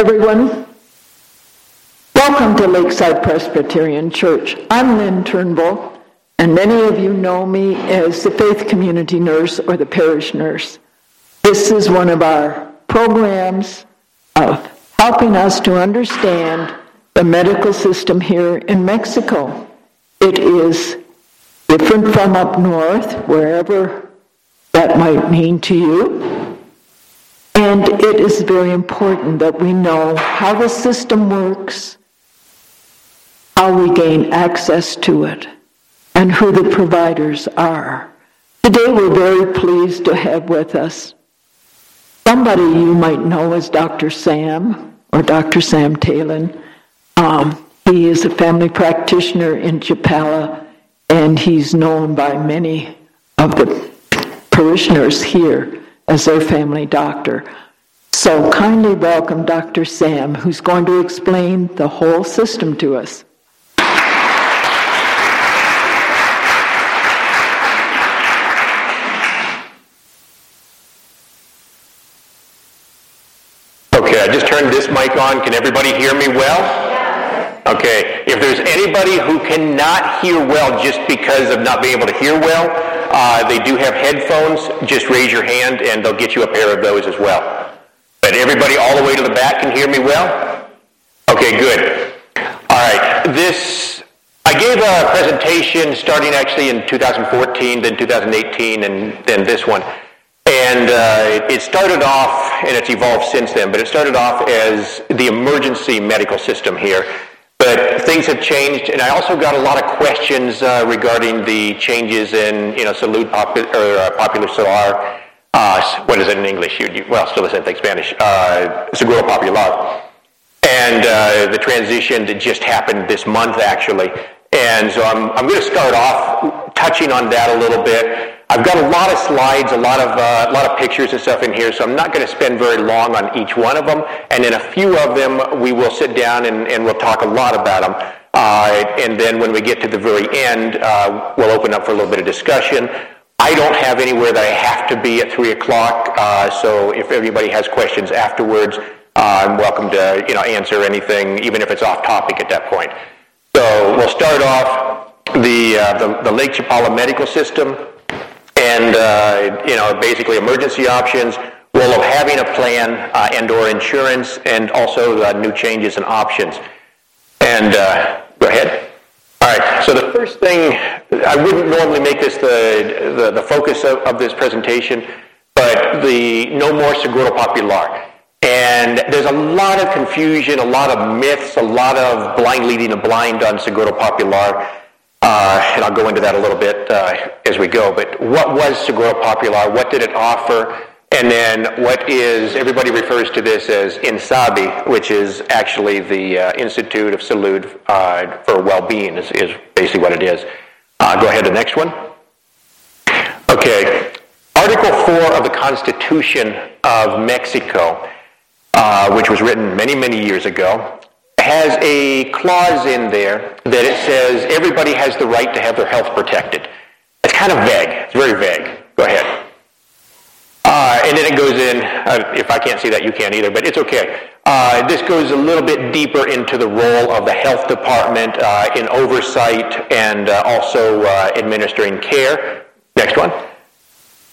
everyone. Welcome to Lakeside Presbyterian Church. I'm Lynn Turnbull, and many of you know me as the faith community nurse or the parish nurse. This is one of our programs of helping us to understand the medical system here in Mexico. It is different from up north, wherever that might mean to you. And it is very important that we know how the system works, how we gain access to it, and who the providers are. Today we're very pleased to have with us somebody you might know as Dr. Sam or Dr. Sam Talon. Um, he is a family practitioner in Chapala, and he's known by many of the parishioners here as their family doctor. So kindly welcome Dr. Sam, who's going to explain the whole system to us. Okay, I just turned this mic on. Can everybody hear me well? Okay, if there's anybody who cannot hear well just because of not being able to hear well, uh, they do have headphones. Just raise your hand and they'll get you a pair of those as well. But everybody all the way to the back can hear me well? Okay, good. All right, this, I gave a presentation starting actually in 2014, then 2018, and then this one. And uh, it started off, and it's evolved since then, but it started off as the emergency medical system here. But things have changed, and I also got a lot of questions uh, regarding the changes in, you know, salud popu- or uh, popular solar. Uh, what is it in English? You, you, well, still the same thing, Spanish. Uh, Seguro Popular. And uh, the transition that just happened this month, actually. And so I'm, I'm going to start off touching on that a little bit. I've got a lot of slides, a lot of uh, a lot of pictures and stuff in here, so I'm not going to spend very long on each one of them. And in a few of them, we will sit down and, and we'll talk a lot about them. Uh, and then when we get to the very end, uh, we'll open up for a little bit of discussion. I don't have anywhere that I have to be at three o'clock, uh, so if everybody has questions afterwards, uh, I'm welcome to you know answer anything, even if it's off topic at that point. So we'll start off the uh, the, the Lake Chapala medical system and uh, you know basically emergency options, role of having a plan uh, and/or insurance, and also uh, new changes and options. And go ahead. All right. So the first thing I wouldn't normally make this the the, the focus of, of this presentation, but the no more seguro popular. And there's a lot of confusion, a lot of myths, a lot of blind leading the blind on Seguro Popular. Uh, and I'll go into that a little bit uh, as we go. But what was Seguro Popular? What did it offer? And then what is, everybody refers to this as INSABI, which is actually the uh, Institute of Salud uh, for Well-Being, is, is, basically what it is. Uh, go ahead to the next one. Okay. Article 4 of the Constitution of Mexico, uh, which was written many, many years ago, has a clause in there that it says everybody has the right to have their health protected. It's kind of vague. It's very vague. Go ahead. Uh, and then it goes in, uh, if I can't see that, you can't either, but it's okay. Uh, this goes a little bit deeper into the role of the health department uh, in oversight and uh, also uh, administering care. Next one.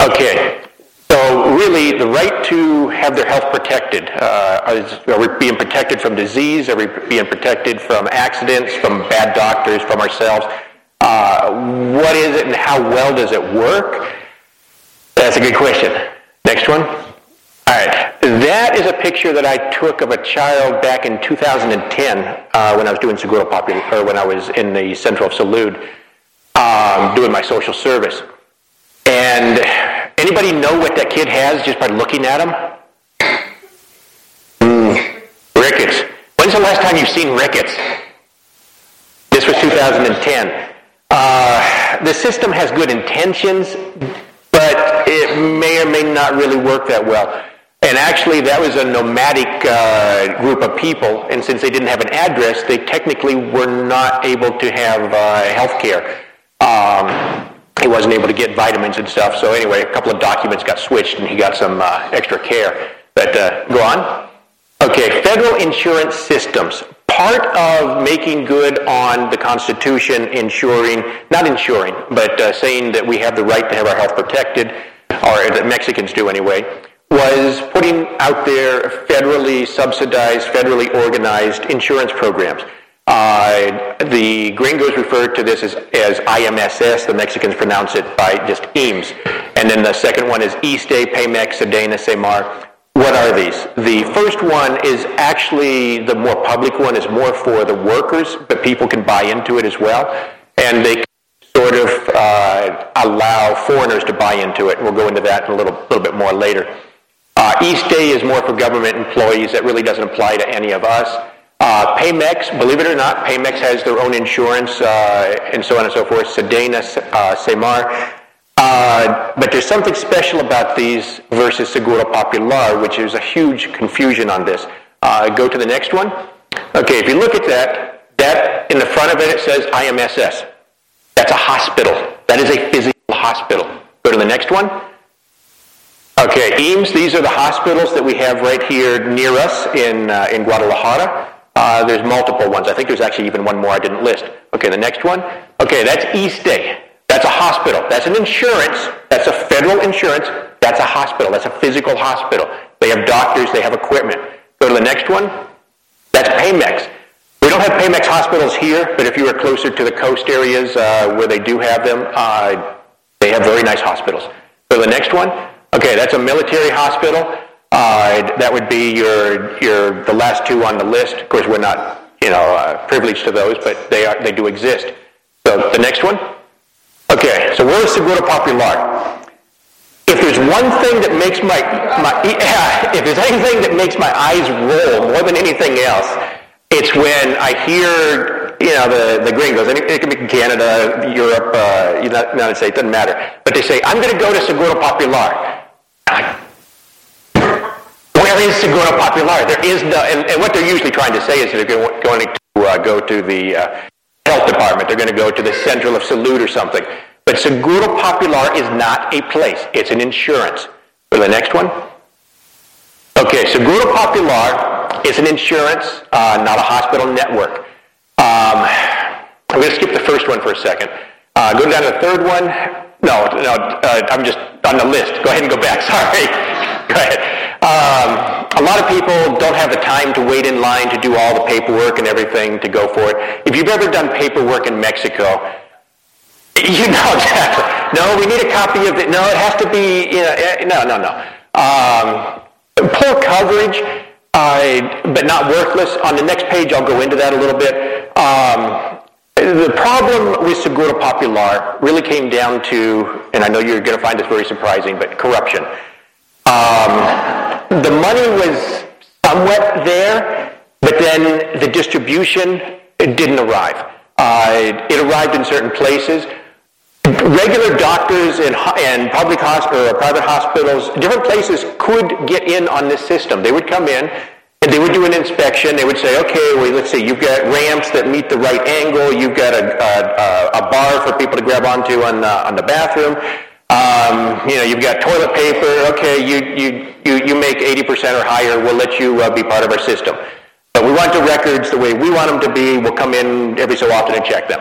Okay. So really, the right to have their health protected, uh, are being protected from disease? Are we being protected from accidents, from bad doctors, from ourselves? Uh, what is it and how well does it work? That's a good question. Next one. All right. That is a picture that I took of a child back in 2010 uh, when I was doing Seguro Popular, or when I was in the Central of Salud um, doing my social service. And Anybody know what that kid has just by looking at him? Mm, rickets. When's the last time you've seen rickets? This was 2010. Uh, the system has good intentions, but it may or may not really work that well. And actually, that was a nomadic uh, group of people, and since they didn't have an address, they technically were not able to have uh, health care. Um, he wasn't able to get vitamins and stuff. So anyway, a couple of documents got switched, and he got some uh, extra care. But uh, go on. Okay, federal insurance systems. Part of making good on the Constitution, ensuring, not ensuring, but uh, saying that we have the right to have our health protected, or that Mexicans do anyway, was putting out there federally subsidized, federally organized insurance programs. Uh, the gringos refer to this as, as IMSS. The Mexicans pronounce it by just EAMS. And then the second one is ISSSTE, Pemex, Sedena, Semar. What are these? The first one is actually the more public one is more for the workers, but people can buy into it as well. And they sort of uh, allow foreigners to buy into it. We'll go into that in a little, little bit more later. Uh, ISSSTE is more for government employees. That really doesn't apply to any of us. Uh, Pemex, believe it or not, Pemex has their own insurance uh, and so on and so forth. Sedena, uh, Semar. Uh, but there's something special about these versus Seguro Popular, which is a huge confusion on this. Go to the next one. Okay, if you look at that, that in the front of it, it says IMSS. That's a hospital. That is a physical hospital. Go to the next one. Okay, EAMS, these are the hospitals that we have right here near us in, in Guadalajara. Uh, there's multiple ones. I think there's actually even one more I didn't list. Okay, the next one. Okay, that's ISSSTE. That's a hospital. That's an insurance. That's a federal insurance. That's a hospital. That's a physical hospital. They have doctors. They have equipment. Go to the next one. That's Pemex. We don't have Pemex hospitals here, but if you are closer to the coast areas uh, where they do have them, uh, they have very nice hospitals. Go to the next one. Okay, that's a military hospital. That would be your, your, the last two on the list. Of course, we're not, you know, uh, privileged to those, but they, are, they do exist. So the next one. Okay, so where is Seguro Popular? If there's one thing that makes my, my if there's anything that makes my eyes roll more than anything else, it's when I hear, you know, the, the gringos, and it, it can be Canada, Europe, uh, United States, doesn't matter, but they say, I'm going to go to Seguro Popular there is Seguro Popular. There is no, and, and, what they're usually trying to say is they're going to uh, go to the uh, health department. They're going to go to the Central of Salud or something. But Seguro Popular is not a place. It's an insurance. For the next one. Okay, Seguro Popular is an insurance, uh, not a hospital network. Um, I'm going to skip the first one for a second. Uh, go down to the third one. No, no, uh, I'm just on the list. Go ahead and go back. Sorry. Go ahead. Um, a lot of people don't have the time to wait in line to do all the paperwork and everything to go for it. If you've ever done paperwork in Mexico, you know exactly. No, we need a copy of it. No, it has to be, you know, eh, no, no, no. Um, poor coverage, uh, but not worthless. On the next page, I'll go into that a little bit. Um, the problem with Seguro Popular really came down to, and I know you're going to find this very surprising, but corruption. Um, the money was somewhat there, but then the distribution didn't arrive. Uh, it arrived in certain places. Regular doctors and, public hospital or private hospitals, different places could get in on this system. They would come in and they would do an inspection. They would say, okay, well, let's see, you've got ramps that meet the right angle. You've got a, a, a bar for people to grab onto on, uh, on the bathroom. Um, you know, you've got toilet paper. Okay, you, you, you, you make 80% or higher. We'll let you uh, be part of our system. But we want the records the way we want them to be. We'll come in every so often and check them.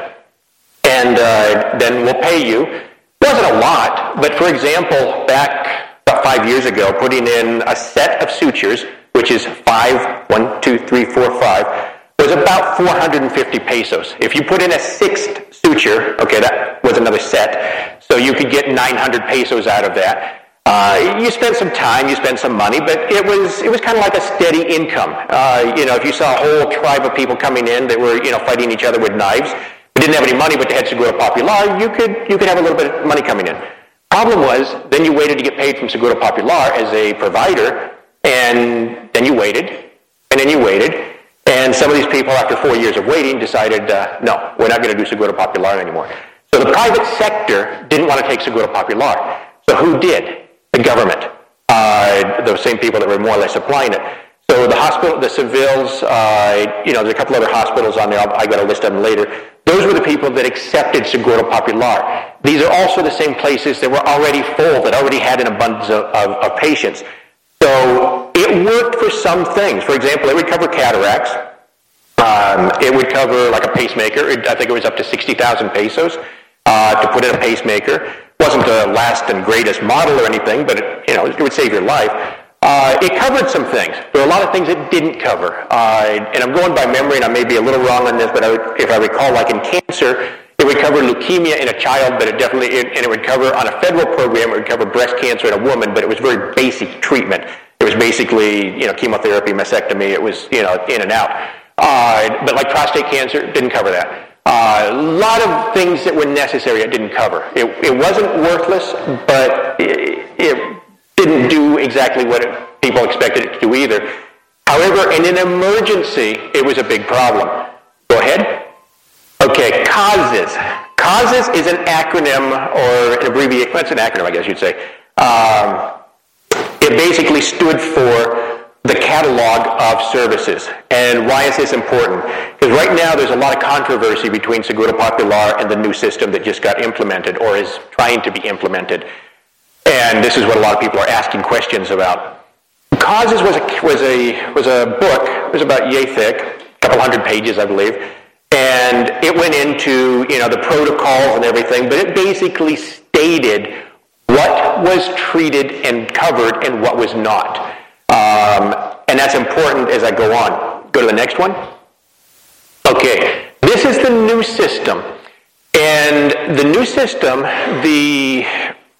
And uh, then we'll pay you. It wasn't a lot, but for example, back about five years ago, putting in a set of sutures, which is five, one, two, three, four, five, was about 450 pesos. If you put in a sixth suture, okay, that was another set, so you could get 900 pesos out of that. Uh, you spent some time, you spent some money, but it was it was kind of like a steady income. Uh, you know, if you saw a whole tribe of people coming in that were you know fighting each other with knives, they didn't have any money, but they had Seguro Popular, you could you could have a little bit of money coming in. Problem was, then you waited to get paid from Seguro Popular as a provider, and then you waited, and then you waited, and some of these people, after four years of waiting, decided, uh, no, we're not going to do Seguro Popular anymore. So the private sector didn't want to take Seguro Popular. So who did? The government. Uh, the same people that were more or less supplying it. So the hospital, the civils, uh, you know, there's a couple other hospitals on there. I'll, I got to list of them later. Those were the people that accepted Seguro Popular. These are also the same places that were already full, that already had an abundance of, of, of patients. So it worked for some things. For example, it would cover cataracts. Um, it would cover like a pacemaker. It, I think it was up to 60,000 pesos uh, to put in a pacemaker. It wasn't the last and greatest model or anything, but it, you know, it would save your life. Uh, it covered some things. There were a lot of things it didn't cover. Uh, and I'm going by memory, and I may be a little wrong on this, but I would, if I recall, like in cancer, it would cover leukemia in a child, but it definitely, it, and it would cover on a federal program, it would cover breast cancer in a woman, but it was very basic treatment. It was basically, you know, chemotherapy, mastectomy. It was, you know, in and out. Uh, but like prostate cancer, didn't cover that. Uh, a lot of things that were necessary it didn't cover. It, wasn't worthless, but it, didn't do exactly what people expected it to do either. However, in an emergency, it was a big problem. Go ahead. Okay, CAUSES. CAUSES is an acronym or an abbreviation. Well, it's an acronym, I guess you'd say. Um, it basically stood for the catalog of services. And why is this important? Because right now there's a lot of controversy between Seguro Popular and the new system that just got implemented or is trying to be implemented. And this is what a lot of people are asking questions about. CAUSES was a, was a, was a book, it was about yay thick, a couple hundred pages, I believe. And it went into, you know, the protocols and everything, but it basically stated what was treated and covered and what was not. Um, and that's important as I go on. Go to the next one. Okay, this is the new system. And the new system, the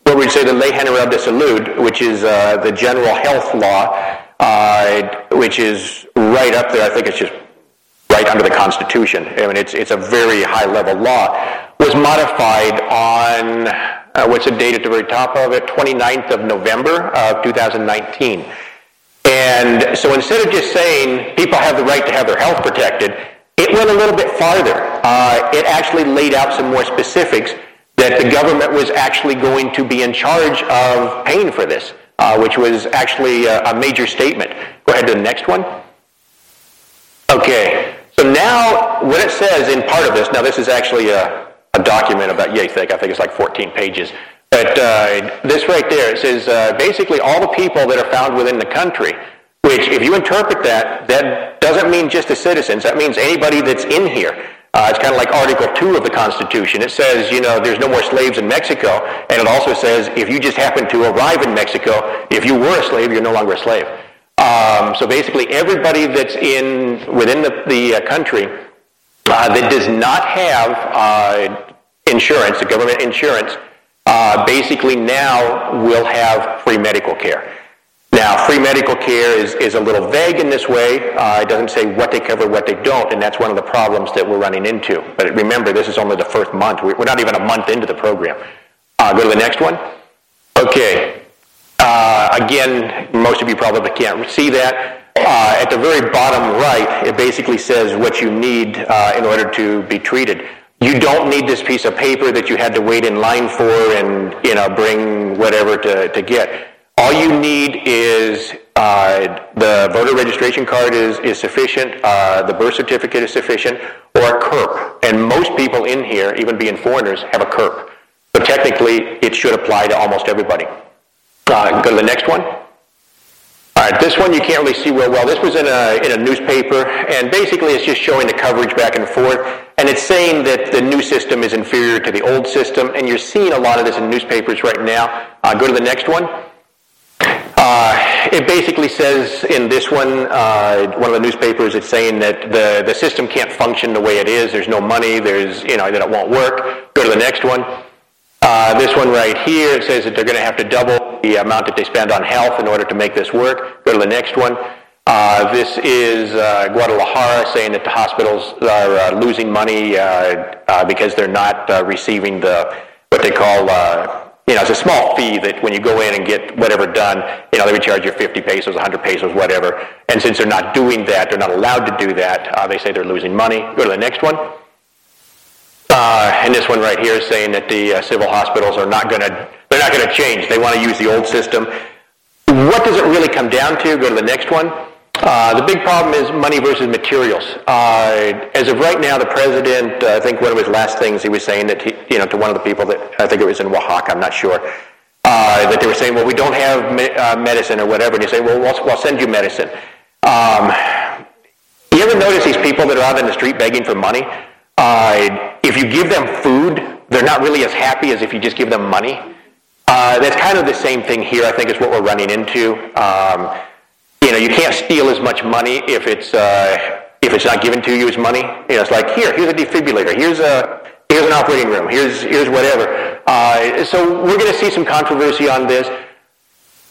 what we'd say the Ley General de Salud, which is uh, the general health law, uh, which is right up there. I think it's just right under the Constitution. I mean, it's, it's a very high level law, was modified on, what's the date at the very top of it? 29th of November of 2019. And so instead of just saying people have the right to have their health protected, it went a little bit farther. Uh, it actually laid out some more specifics that the government was actually going to be in charge of paying for this, uh, which was actually a, a major statement. Go ahead to the next one. Okay, so now what it says in part of this, now this is actually a, a document about yay thick, I think it's like 14 pages. But uh, this right there, it says uh, basically all the people that are found within the country, which if you interpret that, that doesn't mean just the citizens, that means anybody that's in here. Uh, it's kind of like Article 2 of the Constitution. It says, you know, there's no more slaves in Mexico, and it also says if you just happen to arrive in Mexico, if you were a slave, you're no longer a slave. Um, so basically, everybody that's in within the, the uh, country that does not have uh, insurance, the government insurance, uh, basically now will have free medical care. Now, free medical care is, is a little vague in this way. Uh, it doesn't say what they cover, what they don't, and that's one of the problems that we're running into. But remember, this is only the first month. We're not even a month into the program. Uh, go to the next one. Okay. Uh, again, most of you probably can't see that. Uh, at the very bottom right, it basically says what you need uh, in order to be treated. You don't need this piece of paper that you had to wait in line for and you know bring whatever to, to get. All you need is uh, the voter registration card is, is sufficient, uh, the birth certificate is sufficient, or a CURP. And most people in here, even being foreigners, have a CURP. So technically, it should apply to almost everybody. Uh, go to the next one. All right, this one you can't really see real well. This was in a, in a newspaper, and basically it's just showing the coverage back and forth. And it's saying that the new system is inferior to the old system, and you're seeing a lot of this in newspapers right now. Uh, go to the next one. Uh, it basically says in this one, uh, one of the newspapers, it's saying that the, the system can't function the way it is. There's no money. There's, you know, that it won't work. Go to the next one. Uh, this one right here, it says that they're going to have to double the amount that they spend on health in order to make this work. Go to the next one. Uh, this is uh, Guadalajara saying that the hospitals are uh, losing money uh, uh, because they're not receiving the what they call you know it's a small fee that when you go in and get whatever done, you know they would charge you 50 pesos, 100 pesos, whatever. And since they're not doing that, they're not allowed to do that. they say they're losing money. Go to the next one. Uh, and this one right here is saying that the uh, civil hospitals are not going to they're not going to change. They want to use the old system. What does it really come down to? Go to the next one. Uh, the big problem is money versus materials. Uh, as of right now, the president, uh, I think one of his last things he was saying that he, you know, to one of the people that I think it was in Oaxaca, I'm not sure, uh, that they were saying, well, we don't have me- medicine or whatever. And you say, well, we'll, we'll send you medicine. Um, you ever notice these people that are out in the street begging for money? Uh, if you give them food, they're not really as happy as if you just give them money. Uh, that's kind of the same thing here, I think, is what we're running into. Um, you know, you can't steal as much money if it's uh, if it's not given to you as money. You know, it's like here, here's a defibrillator, here's a here's an operating room, here's here's whatever. Uh, so we're going to see some controversy on this.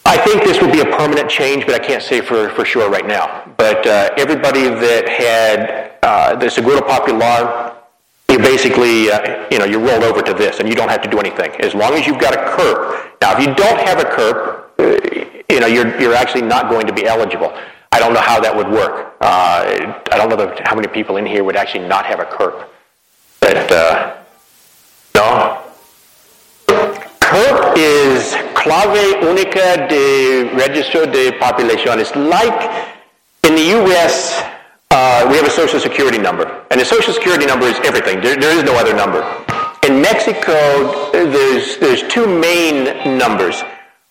I think this would be a permanent change, but I can't say for, for sure right now. But uh, everybody that had uh, the Seguro Popular, you basically, uh, you know, you're rolled over to this, and you don't have to do anything as long as you've got a CURP. Now, if you don't have a CURP, uh, you know, you're you're actually not going to be eligible. I don't know how that would work. Uh, I don't know the, how many people in here would actually not have a CURP. But uh, no, CURP is Clave Única de Registro de Populación. It's like in the U.S., uh, we have a social security number. And the social security number is everything. There, there is no other number. In Mexico, there's, there's two main numbers.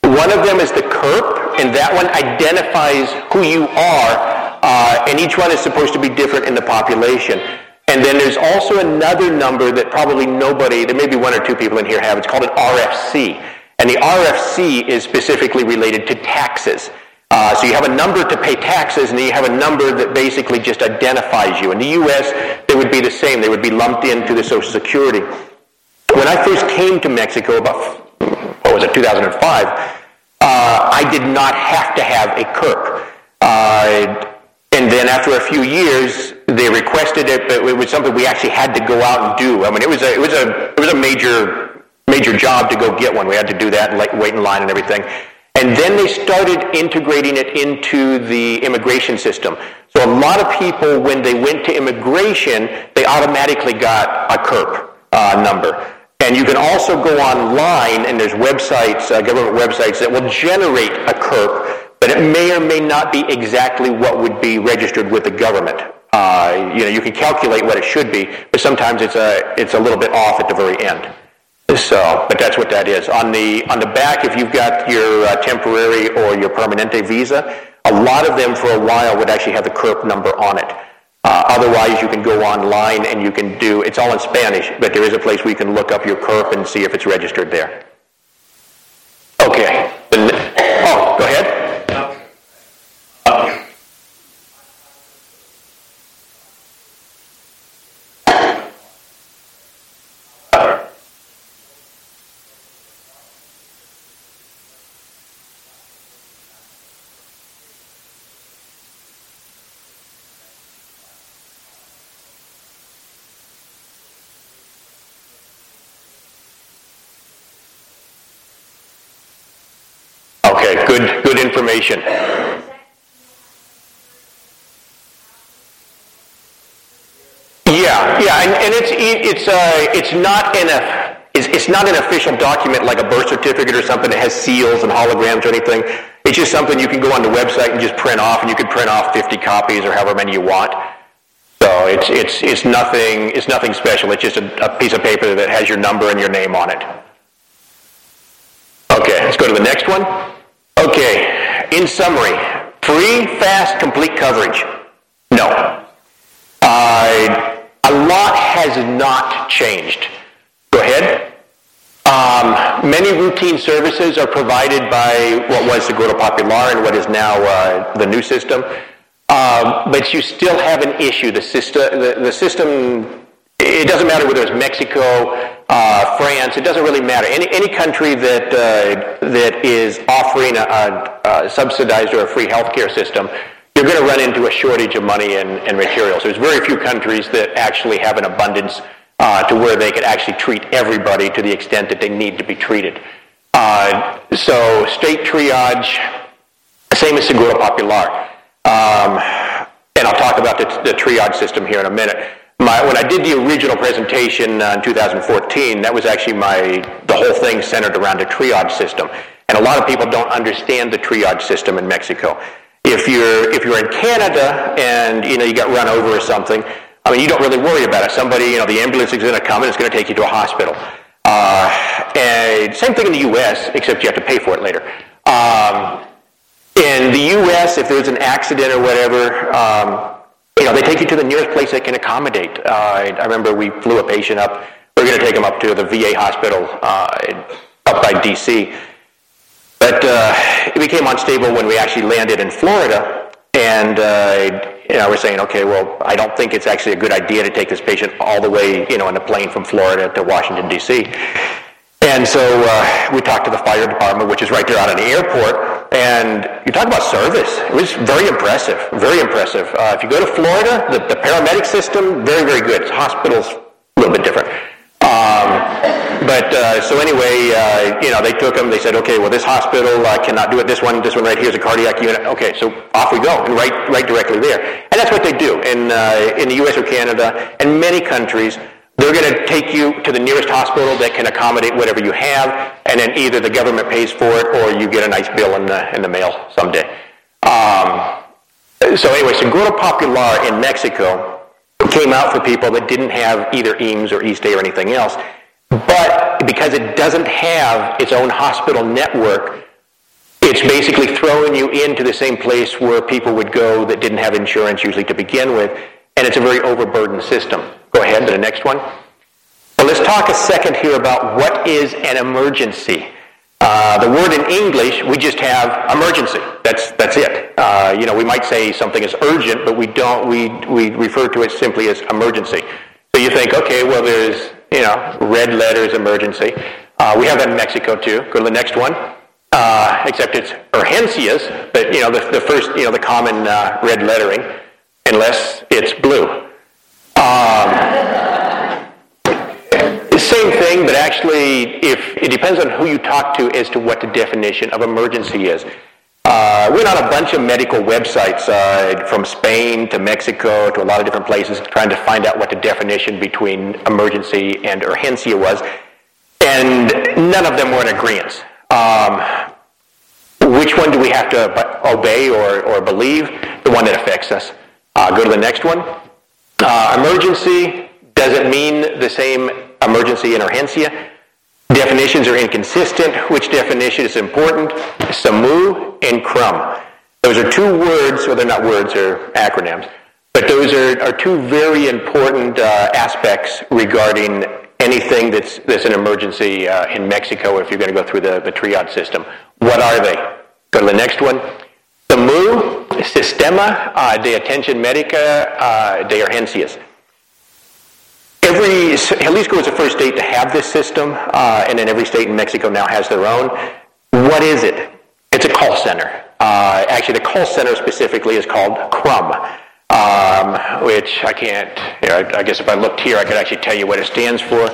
One of them is the CURP, and that one identifies who you are, uh, and each one is supposed to be different in the population. And then there's also another number that probably nobody, there may be one or two people in here have. It's called an RFC. And the RFC is specifically related to taxes. Uh, so you have a number to pay taxes, and then you have a number that basically just identifies you. In the U.S., they would be the same. They would be lumped into the Social Security. When I first came to Mexico, about, what was it, 2005, uh, I did not have to have a CURP. Uh, and then after a few years, they requested it, but it was something we actually had to go out and do. I mean, it was a, it was a, it was a major, major job to go get one. We had to do that and like wait in line and everything. And then they started integrating it into the immigration system. So a lot of people, when they went to immigration, they automatically got a CURP uh, number. And you can also go online, and there's websites, uh, government websites, that will generate a CURP, but it may or may not be exactly what would be registered with the government. Uh, you know, you can calculate what it should be, but sometimes it's a, it's a little bit off at the very end. So, but that's what that is. On the on the back, if you've got your uh, temporary or your permanente visa, a lot of them for a while would actually have the CURP number on it. Uh, otherwise, you can go online and you can do. It's all in Spanish, but there is a place where you can look up your CURP and see if it's registered there. Okay go ahead. Okay, good, Yeah, yeah, and, and it's it's uh, it's not in a it's, it's not an official document like a birth certificate or something that has seals and holograms or anything. It's just something you can go on the website and just print off, and you can print off 50 copies or however many you want. So it's it's it's nothing it's nothing special. It's just a, a piece of paper that has your number and your name on it. Okay, let's go to the next one. Okay, in summary, free, fast, complete coverage. No. Uh, a lot has not changed. Go ahead. Um, many routine services are provided by what was the Seguro Popular and what is now uh, the new system. Um, but you still have an issue. The system, the, the system, it doesn't matter whether it's Mexico, uh, France, it doesn't really matter. Any, any country that, uh, that is offering a, a, subsidized or a free healthcare system you're going to run into a shortage of money and, and materials. There's very few countries that actually have an abundance uh, to where they could actually treat everybody to the extent that they need to be treated. Uh, so state triage, same as Seguro Popular. Um, and I'll talk about the, the, triage system here in a minute. My, when I did the original presentation uh, in 2014, that was actually my, the whole thing centered around a triage system. And a lot of people don't understand the triage system in Mexico. If you're if you're in Canada and you know you got run over or something, I mean you don't really worry about it. Somebody, you know, the ambulance is going to come and it's going to take you to a hospital. Uh, and same thing in the U.S., except you have to pay for it later. Um, in the U.S., if there's an accident or whatever, um, you know, they take you to the nearest place they can accommodate. Uh, I remember we flew a patient up. We are going to take him up to the VA hospital uh, up by D.C. But uh, it became unstable when we actually landed in Florida, and uh, you know, we're saying, okay, well, I don't think it's actually a good idea to take this patient all the way, you know, in a plane from Florida to Washington D.C. And so uh, we talked to the fire department, which is right there out of the airport, and you talk about service. It was very impressive, very impressive. Uh, if you go to Florida, the, the paramedic system, very, very good. Hospitals, a little bit different. Um, but uh, so anyway, uh, you know, they took him. They said, okay, well, this hospital uh, cannot do it. This one, this one right here is a cardiac unit. Okay, so off we go, and right, right directly there. And that's what they do in uh, in the U.S. or Canada and many countries. They're going to take you to the nearest hospital that can accommodate whatever you have, and then either the government pays for it or you get a nice bill in the, in the mail someday. Um, so anyway, Seguro Popular in Mexico came out for people that didn't have either EAMS or ISSSTE or anything else. But because it doesn't have its own hospital network, it's basically throwing you into the same place where people would go that didn't have insurance usually to begin with, and it's a very overburdened system. Go ahead to the next one. Well, let's talk a second here about what is an emergency. Uh, the word in English, we just have emergency. That's that's it. Uh, you know, we might say something is urgent, but we don't. We we refer to it simply as emergency. So you think, okay, well, there's you know, red letters emergency. Uh, we have that in Mexico too. Go to the next one. Uh, except it's urgencias, but you know, the, the first, you know, the common uh, red lettering, unless it's blue. Um, same thing, but actually, if it depends on who you talk to as to what the definition of emergency is. Uh, went on a bunch of medical websites uh, from Spain to Mexico to a lot of different places trying to find out what the definition between emergency and urgencia was, and none of them were in agreement. Um, which one do we have to obey or, or believe? The one that affects us. Uh, go to the next one. Uh, emergency doesn't mean the same emergency and urgencia. Definitions are inconsistent. Which definition is important? SAMU and CRUM. Those are two words, or they're not words, they're acronyms, but those are, are two very important uh, aspects regarding anything that's, that's an emergency uh, in Mexico if you're going to go through the, the triage system. What are they? Go to the next one. SAMU, Sistema uh, de Atención Médica uh, de Urgencias every Jalisco was the first state to have this system, uh, and then every state in Mexico now has their own. What is it? It's a call center. Uh, actually, the call center specifically is called CRUM, um, which I can't. You know, I, I guess if I looked here, I could actually tell you what it stands for. Or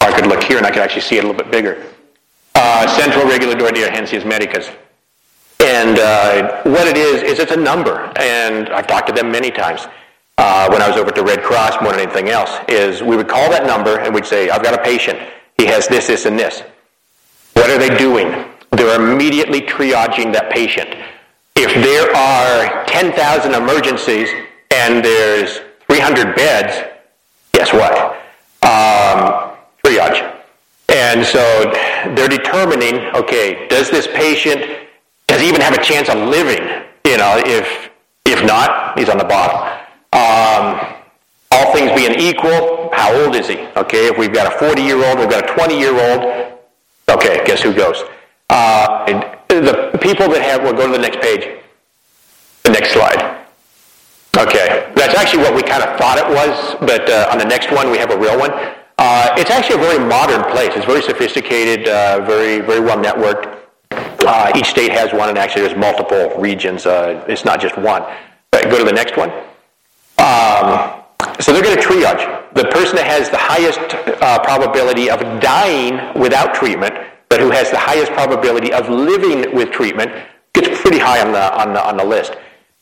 I could look here and I could actually see it a little bit bigger. Uh, Centro Regulador de Urgencias Médicas. And uh, what it is, is it's a number, and I've talked to them many times uh, when I was over at the Red Cross more than anything else, is we would call that number and we'd say, I've got a patient. He has this, this, and this. What are they doing? They're immediately triaging that patient. If there are 10,000 emergencies and there's 300 beds, guess what? Um, triage. And so they're determining, okay, does this patient, does he even have a chance of living? You know, if, if not, he's on the bottom. Um, all things being equal, how old is he? Okay, if we've got a 40 year old, we've got a 20 year old, okay, guess who goes? Uh, the people that have, we'll go to the next page. The next slide. Okay, that's actually what we kind of thought it was, but uh, on the next one we have a real one. Uh, it's actually a very modern place. It's very sophisticated, uh, very very well networked. Uh, each state has one, and actually there's multiple regions. Uh, it's not just one. But go to the next one. Um, so they're going to triage. The person that has the highest uh, probability of dying without treatment, but who has the highest probability of living with treatment, gets pretty high on the, on the, on the list.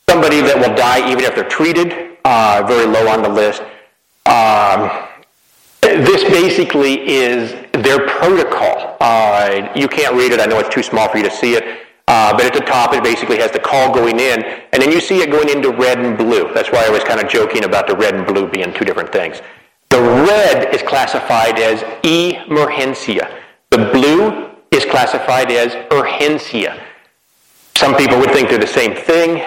Somebody that will die even if they're treated, uh, very low on the list. Um, this basically is their protocol. Uh, you can't read it. I know it's too small for you to see it. Uh, but at the top, it basically has the call going in, and then you see it going into red and blue. That's why I was kind of joking about the red and blue being two different things. The red is classified as emergencia. The blue is classified as urgencia. Some people would think they're the same thing,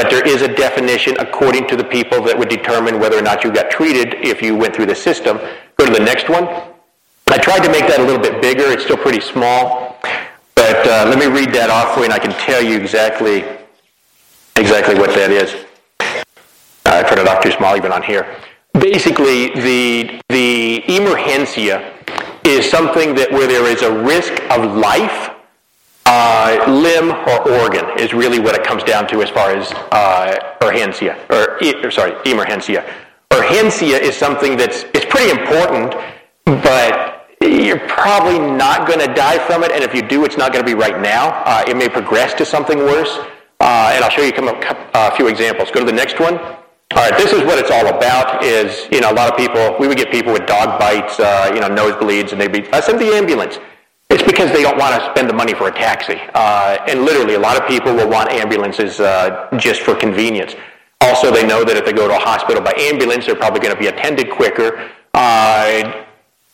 but there is a definition according to the people that would determine whether or not you got treated if you went through the system. Go to the next one. I tried to make that a little bit bigger. It's still pretty small. But uh, let me read that off for you, and I can tell you exactly exactly what that is. Uh, I it off too small even on here. Basically, the the emergencia is something that where there is a risk of life, uh, limb or organ is really what it comes down to as far as uh, or, or sorry emergencia. Urgencia is something that's it's pretty important, but you're probably not going to die from it, and if you do, it's not going to be right now. Uh, it may progress to something worse, uh, and I'll show you a few examples. Go to the next one. All right, this is what it's all about. Is you know a lot of people we would get people with dog bites, uh, you know nosebleeds, and they'd be I send the ambulance. It's because they don't want to spend the money for a taxi, uh, and literally a lot of people will want ambulances uh, just for convenience. Also, they know that if they go to a hospital by ambulance, they're probably going to be attended quicker. Uh,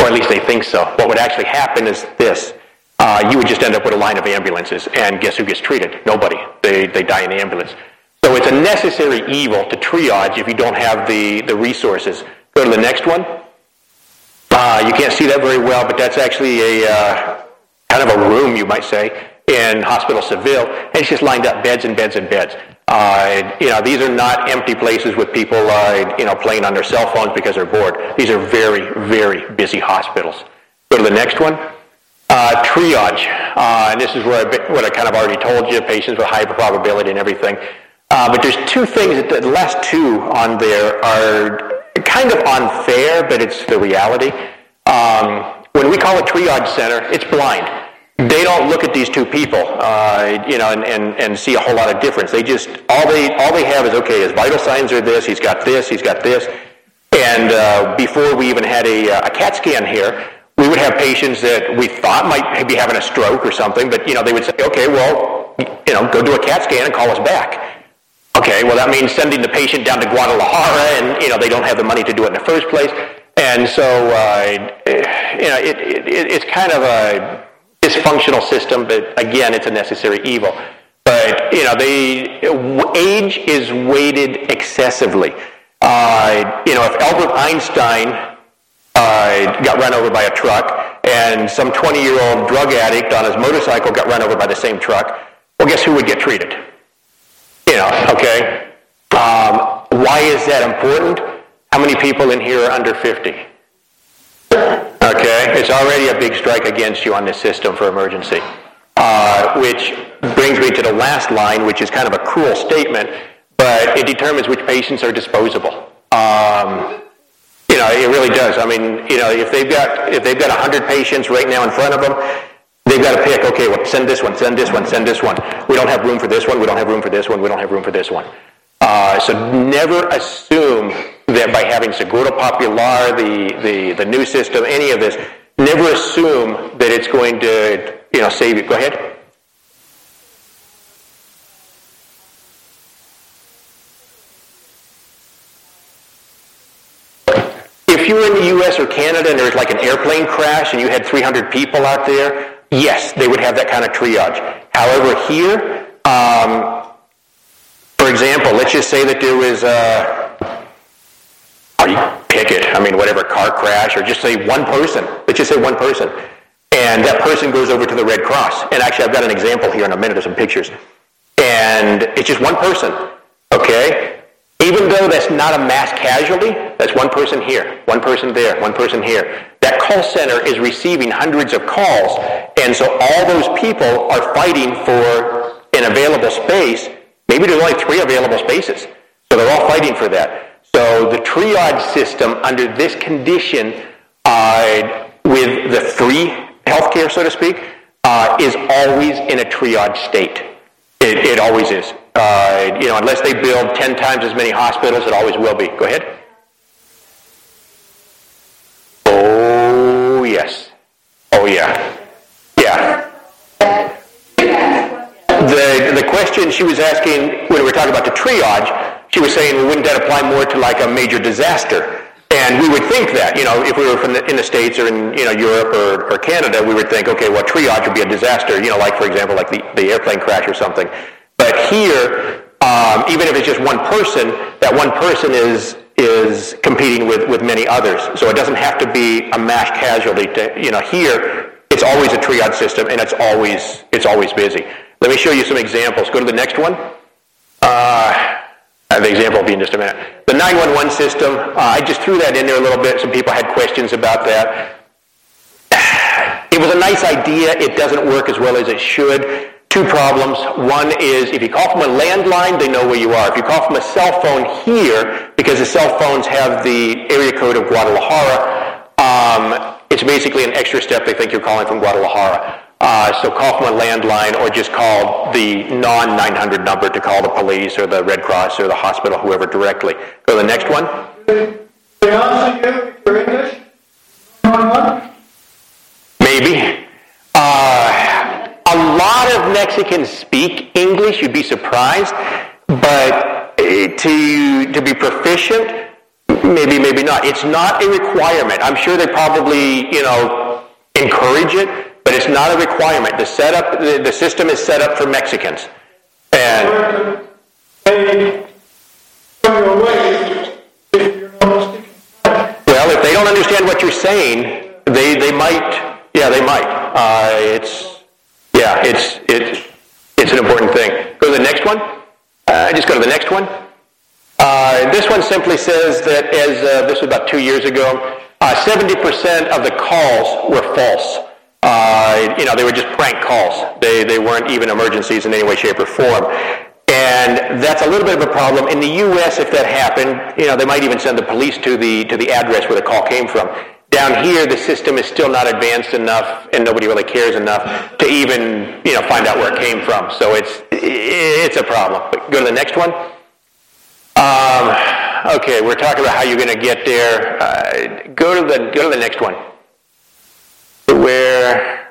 or at least they think so. What would actually happen is this. Uh, you would just end up with a line of ambulances, and guess who gets treated? Nobody. They, they die in the ambulance. So it's a necessary evil to triage if you don't have the, the resources. Go to the next one. Uh, you can't see that very well, but that's actually a uh, kind of a room, you might say, in Hospital Civil, and it's just lined up beds and beds and beds. Uh, you know, these are not empty places with people, uh, you know, playing on their cell phones because they're bored. These are very, very busy hospitals. Go to the next one. Uh, triage, uh, and this is where I, what I kind of already told you, patients with high probability and everything. Uh, but there's two things, that the last two on there are kind of unfair, but it's the reality. Um, when we call a triage center, it's blind they don't look at these two people, uh, you know, and, and, and see a whole lot of difference. They just all they all they have is okay. His vital signs are this. He's got this. He's got this. And uh, before we even had a, a CAT scan here, we would have patients that we thought might be having a stroke or something, but you know they would say, okay, well, you know, go do a CAT scan and call us back. Okay, well that means sending the patient down to Guadalajara, and you know they don't have the money to do it in the first place. And so, uh, you know, it, it, it's kind of a dysfunctional system, but again, it's a necessary evil. But you know, the age is weighted excessively. Uh, you know, if Albert Einstein uh, got run over by a truck, and some 20-year-old drug addict on his motorcycle got run over by the same truck, well, guess who would get treated? You know, okay. Um, why is that important? How many people in here are under 50? Okay, it's already a big strike against you on this system for emergency. Uh, which brings me to the last line, which is kind of a cruel statement, but it determines which patients are disposable. Um, you know, it really does. I mean, you know, if they've got if they've got 100 patients right now in front of them, they've got to pick. Okay, well, send this one, send this one, send this one. We don't have room for this one. We don't have room for this one. We don't have room for this one. Uh, so never assume that by having Seguro Popular, the, the, the new system, any of this, never assume that it's going to you know, save you. Go ahead. If you were in the U.S. or Canada and there was like an airplane crash and you had 300 people out there, yes, they would have that kind of triage. However, here, um, for example, let's just say that there was a pick it, I mean, whatever, car crash, or just say one person. Let's just say one person. And that person goes over to the Red Cross. And actually, I've got an example here in a minute of some pictures. And it's just one person, okay? Even though that's not a mass casualty, that's one person here, one person there, one person here. That call center is receiving hundreds of calls, and so all those people are fighting for an available space. Maybe there's only three available spaces, so they're all fighting for that. So the triage system under this condition uh, with the free healthcare, so to speak, uh, is always in a triage state. It, it always is. Uh, you know, unless they build 10 times as many hospitals, it always will be. Go ahead. Oh, yes. Oh, yeah. Yeah. The, the question she was asking when we were talking about the triage she was saying, well, wouldn't that apply more to like a major disaster? And we would think that, you know, if we were from the, in the States or in, you know, Europe or, or Canada, we would think, okay, well, triage would be a disaster, you know, like, for example, like the, the airplane crash or something. But here, um, even if it's just one person, that one person is is competing with, with many others. So it doesn't have to be a mass casualty. To, you know, here it's always a triage system, and it's always it's always busy. Let me show you some examples. Go to the next one. Uh, the example will be in just a minute. The 911 system, uh, I just threw that in there a little bit. Some people had questions about that. It was a nice idea. It doesn't work as well as it should. Two problems. One is if you call from a landline, they know where you are. If you call from a cell phone here, because the cell phones have the area code of Guadalajara, um, it's basically an extra step. They think you're calling from Guadalajara. Uh, so call from a landline or just call the non-900 number to call the police or the Red Cross or the hospital, whoever directly. Go to the next one. Maybe. Uh, a lot of Mexicans speak English. You'd be surprised. But uh, to, to be proficient, maybe, maybe not. It's not a requirement. I'm sure they probably, you know, encourage it, but it's not a requirement. The setup, the, the system is set up for Mexicans. And well, if they don't understand what you're saying, they, they might, yeah, they might. Uh, it's, yeah, it's, it's, it's an important thing. Go to the next one. Uh, just go to the next one. Uh, this one simply says that as uh, this was about two years ago, 70% uh, of the calls were false. Uh, you know, they were just prank calls. They, they weren't even emergencies in any way, shape, or form. And that's a little bit of a problem. In the U.S., if that happened, you know, they might even send the police to the, to the address where the call came from. Down here, the system is still not advanced enough, and nobody really cares enough to even, you know, find out where it came from. So it's, it's a problem. But go to the next one. Um, okay, we're talking about how you're going to get there. Uh, go to the go to the next one where,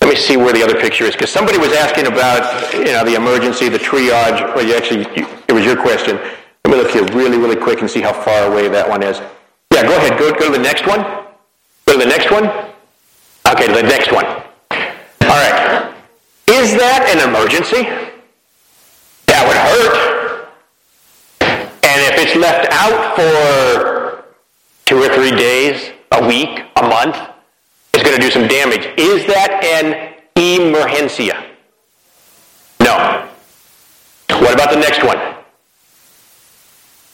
let me see where the other picture is, because somebody was asking about, you know, the emergency, the triage, well, you actually, you, it was your question. Let me look here really, really quick and see how far away that one is. Yeah, go ahead, go, go to the next one. Go to the next one. Okay, the next one. All right. Is that an emergency? That would hurt. And if it's left out for two or three days, a week, a month, is going to do some damage. Is that an emergencia? No. What about the next one?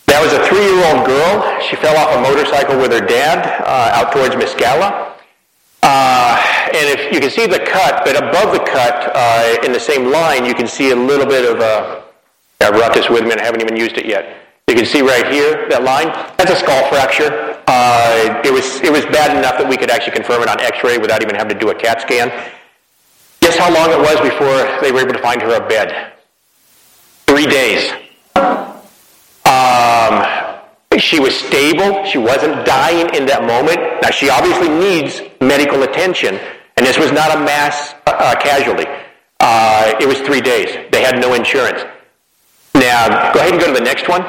That was a three-year-old girl. She fell off a motorcycle with her dad uh, out towards Mezcala. Uh, and if you can see the cut, but above the cut, uh, in the same line, you can see a little bit of a. I brought this with me and I haven't even used it yet. You can see right here, that line, that's a skull fracture. Uh, it, was, it was bad enough that we could actually confirm it on x-ray without even having to do a CAT scan. Guess how long it was before they were able to find her a bed? Three days. Um, she was stable. She wasn't dying in that moment. Now, she obviously needs medical attention, and this was not a mass uh, casualty. Uh, it was three days. They had no insurance. Now, go ahead and go to the next one.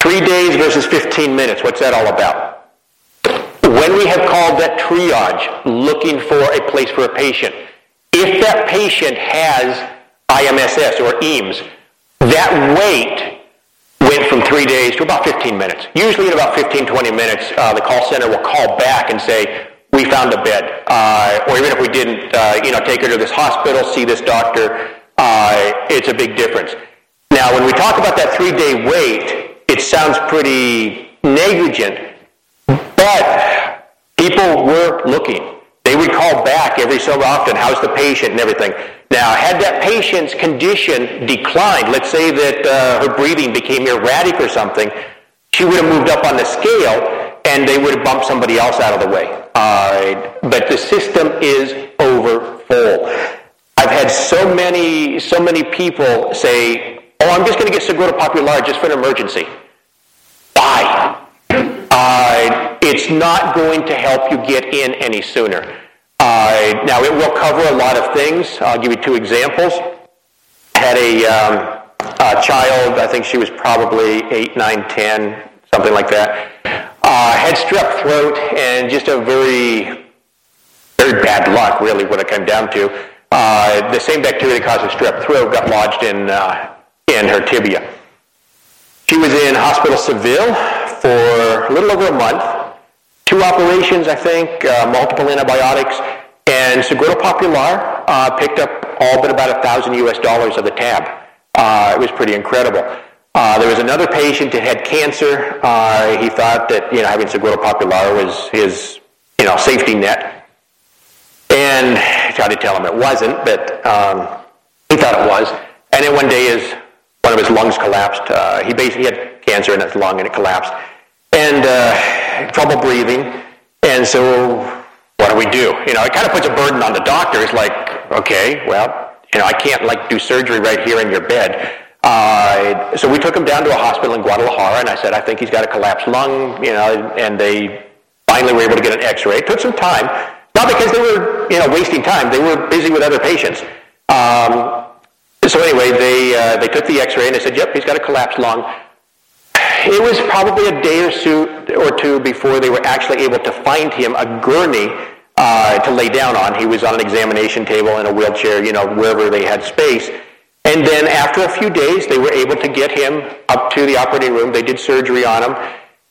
Three days versus 15 minutes. What's that all about? When we have called that triage, looking for a place for a patient, if that patient has IMSS or EAMS, that wait went from three days to about 15 minutes. Usually in about 15, 20 minutes, uh, the call center will call back and say, we found a bed. Uh, or even if we didn't, uh, you know, take her to this hospital, see this doctor, uh, it's a big difference. Now, when we talk about that three-day wait, it sounds pretty negligent, but people were looking. They would call back every so often, how's the patient and everything. Now, had that patient's condition declined, let's say that uh, her breathing became erratic or something, she would have moved up on the scale and they would have bumped somebody else out of the way. Uh, but the system is over full. I've had so many, so many people say, oh, I'm just going to get Seguro Popular just for an emergency. Why? Uh, it's not going to help you get in any sooner. Uh, now, it will cover a lot of things. I'll give you two examples. I had a, um, a child, I think she was probably 8, 9, 10, something like that. Uh, had strep throat and just a very, very bad luck, really, what it came down to. Uh, the same bacteria that causes strep throat got lodged in, in her tibia. She was in Hospital Civil for a little over a month. Two operations, I think, uh, multiple antibiotics, and Seguro Popular uh, picked up all but about a thousand U.S. dollars of the tab. Uh, it was pretty incredible. Uh, there was another patient that had cancer. Uh, he thought that you know having Seguro Popular was his you know safety net, and I tried to tell him it wasn't, but um, he thought it was. And then one day, his one of his lungs collapsed. Uh, he basically had cancer in his lung, and it collapsed, and uh, trouble breathing. And so, what do we do? You know, it kind of puts a burden on the doctors. Like, okay, well, you know, I can't like do surgery right here in your bed. Uh, so we took him down to a hospital in Guadalajara, and I said, I think he's got a collapsed lung, you know, and they finally were able to get an x-ray. It took some time, not because they were, you know, wasting time. They were busy with other patients. Um, so anyway, they, uh, they took the x-ray, and they said, yep, he's got a collapsed lung. It was probably a day or two before they were actually able to find him a gurney uh, to lay down on. He was on an examination table in a wheelchair, you know, wherever they had space. And then after a few days, they were able to get him up to the operating room. They did surgery on him.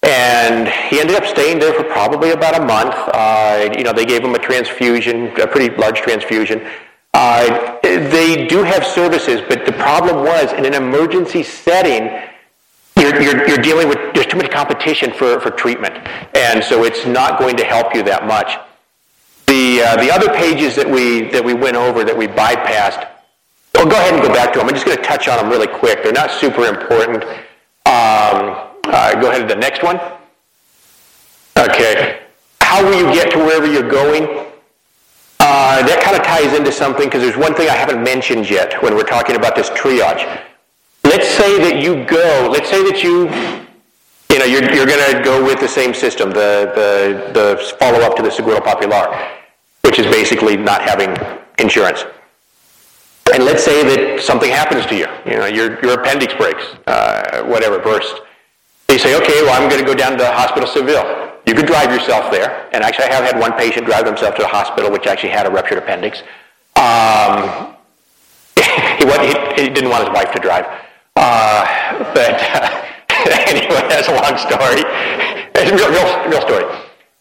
And he ended up staying there for probably about a month. Uh, you know, they gave him a transfusion, a pretty large transfusion. Uh, they do have services, but the problem was in an emergency setting, you're, you're, you're, dealing with, there's too much competition for, for treatment. And so it's not going to help you that much. The, uh, the other pages that we, that we went over that we bypassed well, go ahead and go back to them. I'm just going to touch on them really quick. They're not super important. Um, uh, go ahead to the next one. Okay. How will you get to wherever you're going? Uh, that kind of ties into something because there's one thing I haven't mentioned yet when we're talking about this triage. Let's say that you go, let's say that you, you know, you're, you're going to go with the same system, the, the, the follow-up to the Seguro Popular, which is basically not having insurance. And let's say that something happens to you. You know, your, your appendix breaks, uh, whatever, burst. You say, okay, well, I'm going to go down to Hospital Civil. You could drive yourself there. And actually, I have had one patient drive himself to the hospital, which actually had a ruptured appendix. Um, he, he, he, didn't want his wife to drive. Uh, but uh, anyway, that's a long story. It's a real, real, real story.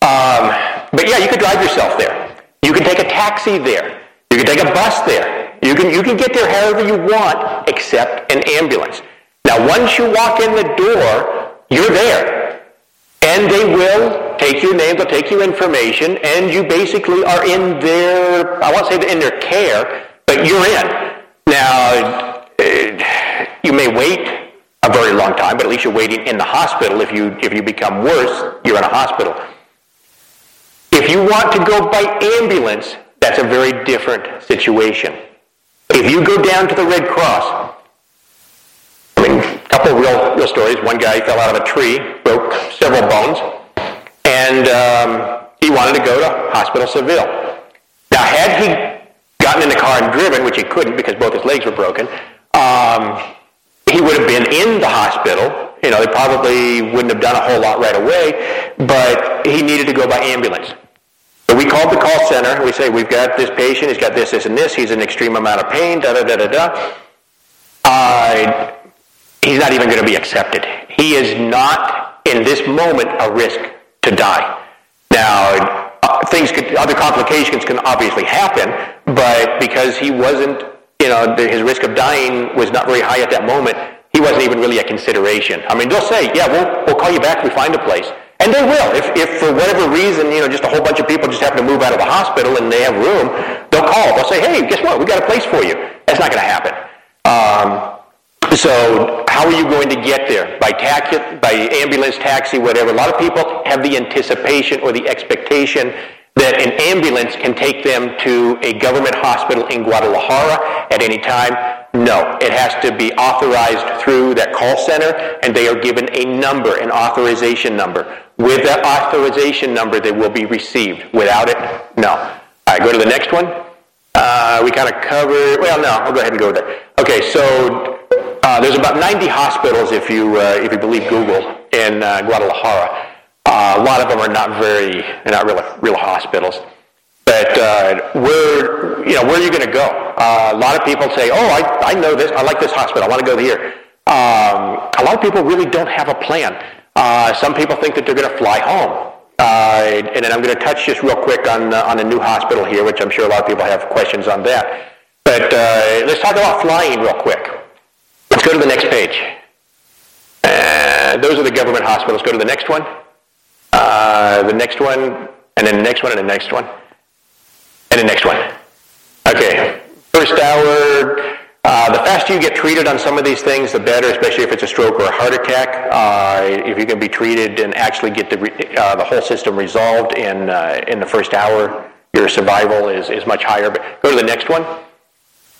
Um, but yeah, you could drive yourself there. You can take a taxi there. You can take a bus there. You can, you can get there however you want except an ambulance. Now, once you walk in the door, you're there. And they will take your name, they'll take your information, and you basically are in their, I won't say in their care, but you're in. Now, uh, you may wait a very long time, but at least you're waiting in the hospital. If you, if you become worse, you're in a hospital. If you want to go by ambulance, that's a very different situation. If you go down to the Red Cross, couple of real, real stories. One guy fell out of a tree, broke several bones, and um, he wanted to go to Hospital Civil. Now, had he gotten in the car and driven, which he couldn't because both his legs were broken, um, he would have been in the hospital. You know, they probably wouldn't have done a whole lot right away, but he needed to go by ambulance. So we called the call center. We say, we've got this patient. He's got this, this, and this. He's in extreme amount of pain. Da da da da da. Uh, he's not even going to be accepted. He is not in this moment a risk to die. Now, uh, things could, other complications can obviously happen, but because he wasn't, you know, his risk of dying was not very high at that moment, he wasn't even really a consideration. I mean, they'll say, yeah, we'll, we'll call you back if we find a place. And they will. If, if for whatever reason, you know, just a whole bunch of people just happen to move out of the hospital and they have room, they'll call. They'll say, hey, guess what? We got a place for you. That's not going to happen. Um, so how are you going to get there? By, taxi, by ambulance, taxi, whatever. A lot of people have the anticipation or the expectation that an ambulance can take them to a government hospital in Guadalajara at any time. No, it has to be authorized through that call center, and they are given a number, an authorization number. With that authorization number, they will be received. Without it, no. All right, go to the next one. Uh, we kind of covered, well, no, I'll go ahead and go there. Okay, so there's about 90 hospitals, if you uh, if you believe Google, in uh, Guadalajara. Uh, a lot of them are not very, they're not real real hospitals. But uh, where you know where are you going to go? Uh, a lot of people say, "Oh, I, I know this. I like this hospital. I want to go here." Um, a lot of people really don't have a plan. some people think that they're going to fly home. and then I'm going to touch just real quick on on a new hospital here, which I'm sure a lot of people have questions on that. But let's talk about flying real quick. Let's go to the next page. Uh, those are the government hospitals. Go to the next one. Uh, the next one, and then the next one, and the next one, and the next one. Okay, first hour. Uh, the faster you get treated on some of these things, the better, especially if it's a stroke or a heart attack. Uh, if you can be treated and actually get the, re- uh, the whole system resolved in, uh, in the first hour, your survival is, is much higher. But go to the next one.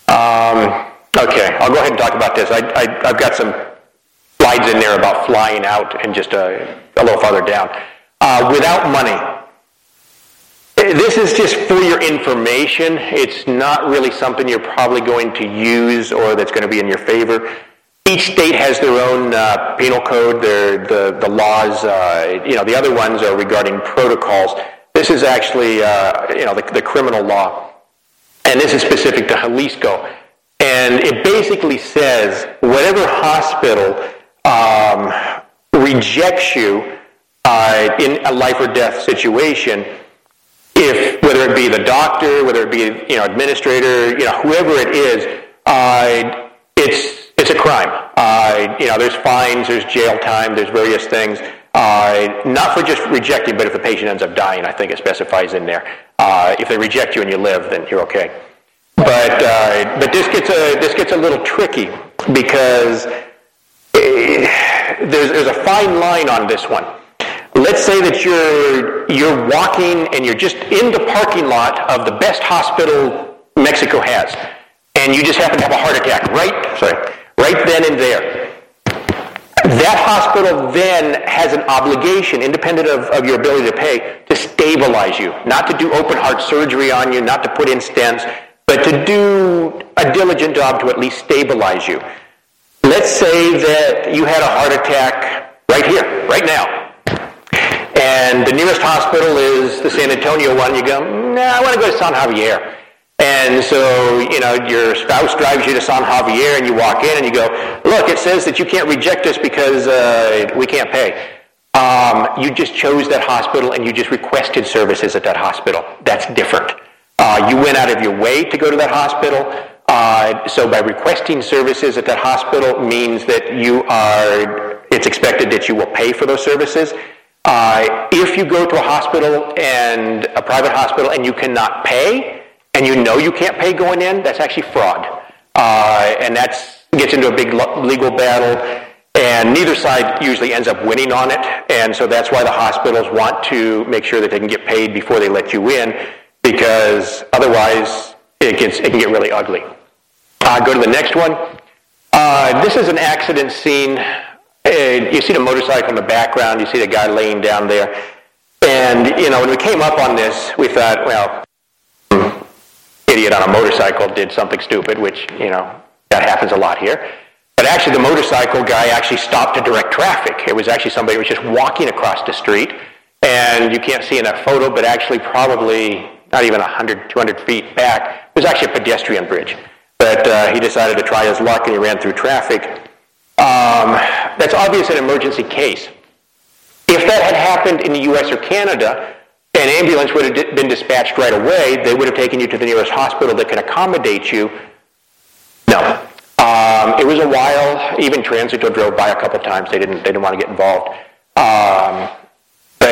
Um, Okay, I'll go ahead and talk about this. I, have got some slides in there about flying out and just a, a little farther down. Uh, without money, this is just for your information. It's not really something you're probably going to use or that's going to be in your favor. Each state has their own uh, penal code, their, the, the laws. Uh, you know, the other ones are regarding protocols. This is actually, uh, you know, the, the criminal law. And this is specific to Jalisco. And it basically says whatever hospital um, rejects you uh, in a life or death situation, if whether it be the doctor, whether it be you know administrator, you know whoever it is, uh, it's it's a crime. Uh, you know, there's fines, there's jail time, there's various things. Uh, not for just rejecting, but if the patient ends up dying, I think it specifies in there. Uh, if they reject you and you live, then you're okay. But uh, but this gets a this gets a little tricky because eh, there's there's a fine line on this one. Let's say that you're you're walking and you're just in the parking lot of the best hospital Mexico has, and you just happen to have a heart attack right sorry right then and there. That hospital then has an obligation, independent of, of your ability to pay, to stabilize you, not to do open heart surgery on you, not to put in stents, but to do a diligent job to at least stabilize you. Let's say that you had a heart attack right here, right now. And the nearest hospital is the San Antonio one. You go, nah, I want to go to San Javier. And so, you know, your spouse drives you to San Javier and you walk in and you go, look, it says that you can't reject us because uh, we can't pay. Um, you just chose that hospital and you just requested services at that hospital. That's different. Uh, you went out of your way to go to that hospital. Uh, so by requesting services at that hospital means that you are, it's expected that you will pay for those services. Uh, if you go to a hospital and a private hospital and you cannot pay, and you know you can't pay going in, that's actually fraud. Uh, and that gets into a big legal battle and neither side usually ends up winning on it. And so that's why the hospitals want to make sure that they can get paid before they let you in because otherwise it, gets, it can get really ugly. Uh, go to the next one. Uh, this is an accident scene. Uh, you see the motorcycle in the background. You see the guy laying down there. And, you know, when we came up on this, we thought, well, idiot on a motorcycle did something stupid, which, you know, that happens a lot here. But actually, the motorcycle guy actually stopped to direct traffic. It was actually somebody who was just walking across the street. And you can't see in that photo, but actually probably not even 100, 200 feet back. It was actually a pedestrian bridge. But uh, he decided to try his luck and he ran through traffic. Um, that's obviously an emergency case. If that had happened in the U.S. or Canada, an ambulance would have been dispatched right away. They would have taken you to the nearest hospital that can accommodate you. No. Um, it was a while. Even Transito drove by a couple of times. They didn't. They didn't want to get involved. Um,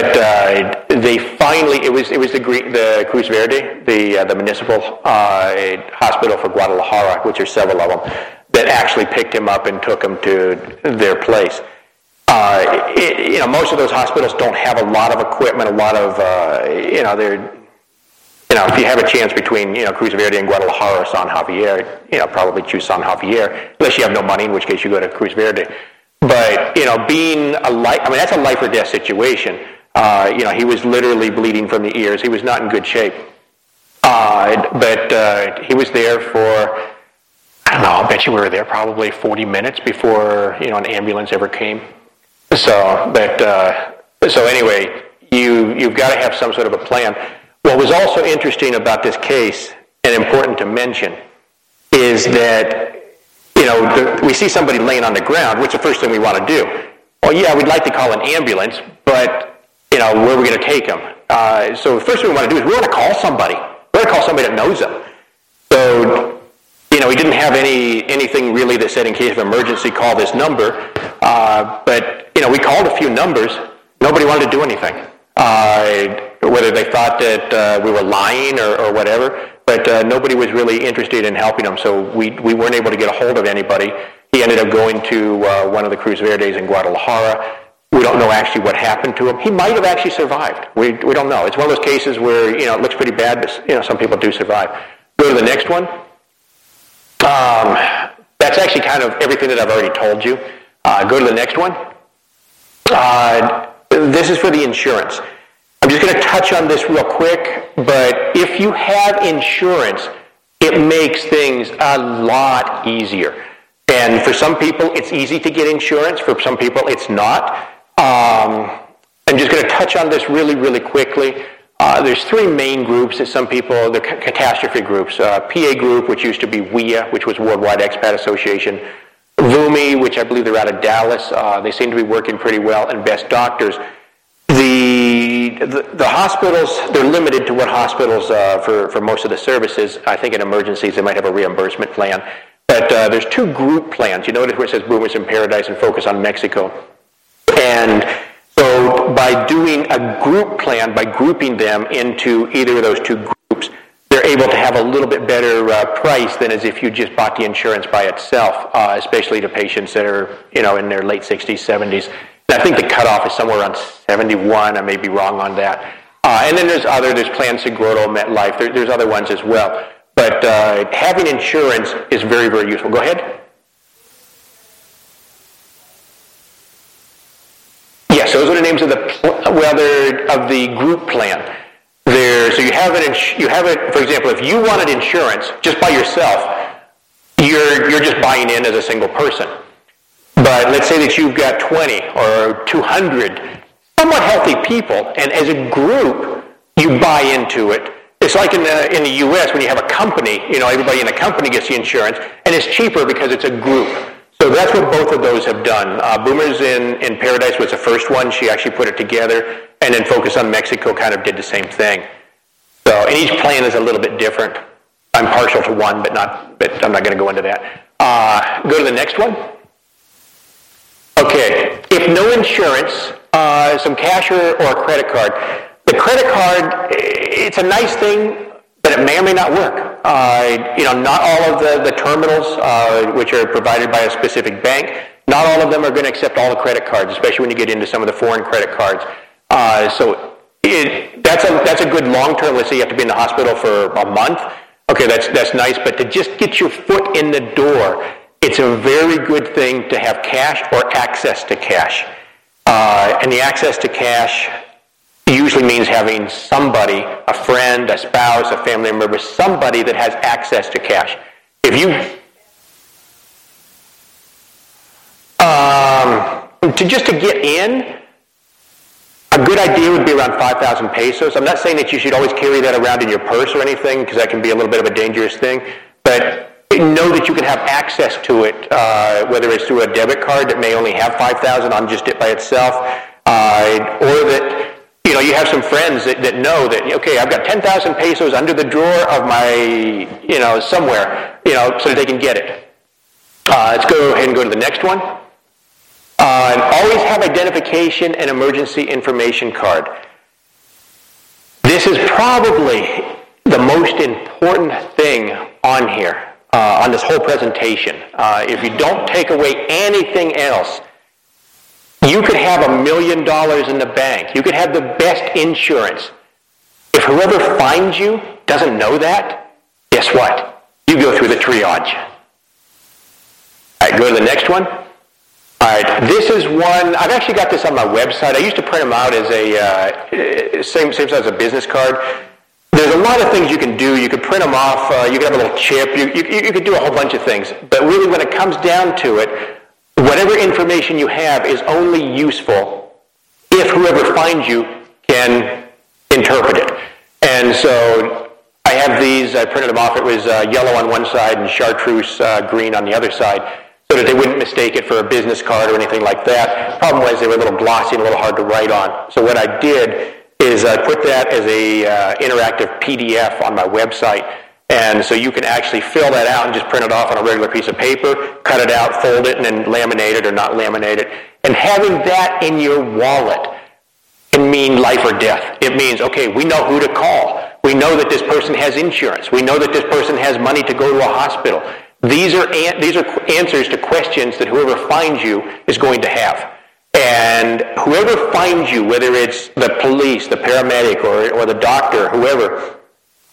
but uh, they finally, it was, it was the, the Cruz Verde, the, uh, the municipal uh, hospital for Guadalajara, which are several of them, that actually picked him up and took him to their place. Uh, it, you know, most of those hospitals don't have a lot of equipment, a lot of, uh, you know, they're, you know, if you have a chance between, you know, Cruz Verde and Guadalajara or San Javier, you know, probably choose San Javier, unless you have no money, in which case you go to Cruz Verde. But, you know, being a life, I mean, that's a life or death situation. Uh, you know, he was literally bleeding from the ears. He was not in good shape. Uh, but uh, he was there for I don't know, I'll bet you we were there probably 40 minutes before, you know, an ambulance ever came. So, but, uh, so anyway, you, you've got to have some sort of a plan. What was also interesting about this case, and important to mention, is that, you know, the, we see somebody laying on the ground, what's the first thing we want to do? Well, yeah, we'd like to call an ambulance, but, you know, where are we going to take them? Uh, so the first thing we want to do is we want to call somebody. We want to call somebody that knows them. So, you know, we didn't have any anything really that said in case of emergency, call this number. Uh, but, you know, we called a few numbers. Nobody wanted to do anything. Uh, whether they thought that uh, we were lying or, or whatever, but uh, nobody was really interested in helping them, so we, we weren't able to get a hold of anybody. He ended up going to uh, one of the Cruz Verdes in Guadalajara. We don't know actually what happened to him. He might have actually survived. We, we don't know. It's one of those cases where, you know, it looks pretty bad, but, you know, some people do survive. Go to the next one. Um, that's actually kind of everything that I've already told you. Uh, go to the next one. Uh, this is for the insurance. I'm just going to touch on this real quick, but if you have insurance, it makes things a lot easier. And for some people, it's easy to get insurance. For some people, it's not. Um, I'm just going to touch on this really, really quickly. Uh, there's three main groups that some people, the catastrophe groups. Uh, PA group, which used to be WEA, which was Worldwide Expat Association. VUMI, which I believe they're out of Dallas. Uh, they seem to be working pretty well. And Best Doctors. The, the, the hospitals, they're limited to what hospitals, uh, for, for most of the services, I think in emergencies, they might have a reimbursement plan. But uh, there's two group plans. You notice where it says Boomers in Paradise and Focus on Mexico. And so by doing a group plan, by grouping them into either of those two groups, they're able to have a little bit better uh, price than as if you just bought the insurance by itself, uh, especially to patients that are, you know, in their late 60s, 70s. And I think the cutoff is somewhere around 71. I may be wrong on that. Uh, and then there's other, there's Plan Seguro, MetLife. There, there's other ones as well. But uh, having insurance is very, very useful. Go ahead. Yes, those are the names of the well, they're of the group plan. There, so you have it. You have it. For example, if you wanted insurance just by yourself, you're you're just buying in as a single person. But let's say that you've got 20 or 200 somewhat healthy people, and as a group, you buy into it. It's like in the, in the U.S. when you have a company, you know, everybody in the company gets the insurance, and it's cheaper because it's a group. So that's what both of those have done. Uh, Boomers in, in Paradise was the first one. She actually put it together. And then Focus on Mexico kind of did the same thing. So, and each plan is a little bit different. I'm partial to one, but not. But I'm not going to go into that. Uh, go to the next one. Okay, if no insurance, uh, some cash or, or a credit card. The credit card, it's a nice thing but it may or may not work. Uh, you know, not all of the, terminals, uh, which are provided by a specific bank, not all of them are going to accept all the credit cards, especially when you get into some of the foreign credit cards. Uh, so that's, a, that's a good long term. Let's say you have to be in the hospital for a month. Okay, that's, that's nice, but to just get your foot in the door, it's a very good thing to have cash or access to cash. And the access to cash usually means having somebody, a friend, a spouse, a family member, somebody that has access to cash. If you um, to just to get in, a good idea would be around 5,000 pesos. I'm not saying that you should always carry that around in your purse or anything, because that can be a little bit of a dangerous thing. But know that you can have access to it, uh, whether it's through a debit card that may only have 5,000 on just it by itself, uh, or that you know, you have some friends that, that know that, okay, I've got 10,000 pesos under the drawer of my, you know, somewhere, you know, so they can get it. Uh, let's go ahead and go to the next one. Uh, and always have identification and emergency information card. This is probably the most important thing on here, uh, on this whole presentation. Uh, if you don't take away anything else, you could have a million dollars in the bank. You could have the best insurance. If whoever finds you doesn't know that, guess what? You go through the triage. All right, go to the next one. All right, this is one. I've actually got this on my website. I used to print them out as a uh, same same size as a business card. there's a lot of things you can do. You could print them off. Uh, you could have a little chip. You, you, you could do a whole bunch of things. But really, when it comes down to it, whatever information you have is only useful if whoever finds you can interpret it. And so I have these. I printed them off. It was uh, yellow on one side and chartreuse uh, green on the other side so that they wouldn't mistake it for a business card or anything like that. Problem was they were a little glossy and a little hard to write on. So what I did is I put that as a uh, interactive PDF on my website. And so you can actually fill that out and just print it off on a regular piece of paper, cut it out, fold it, and then laminate it or not laminate it. And having that in your wallet can mean life or death. It means, okay, we know who to call. We know that this person has insurance. We know that this person has money to go to a hospital. These are, an- these are answers to questions that whoever finds you is going to have. And whoever finds you, whether it's the police, the paramedic, or, or the doctor, whoever,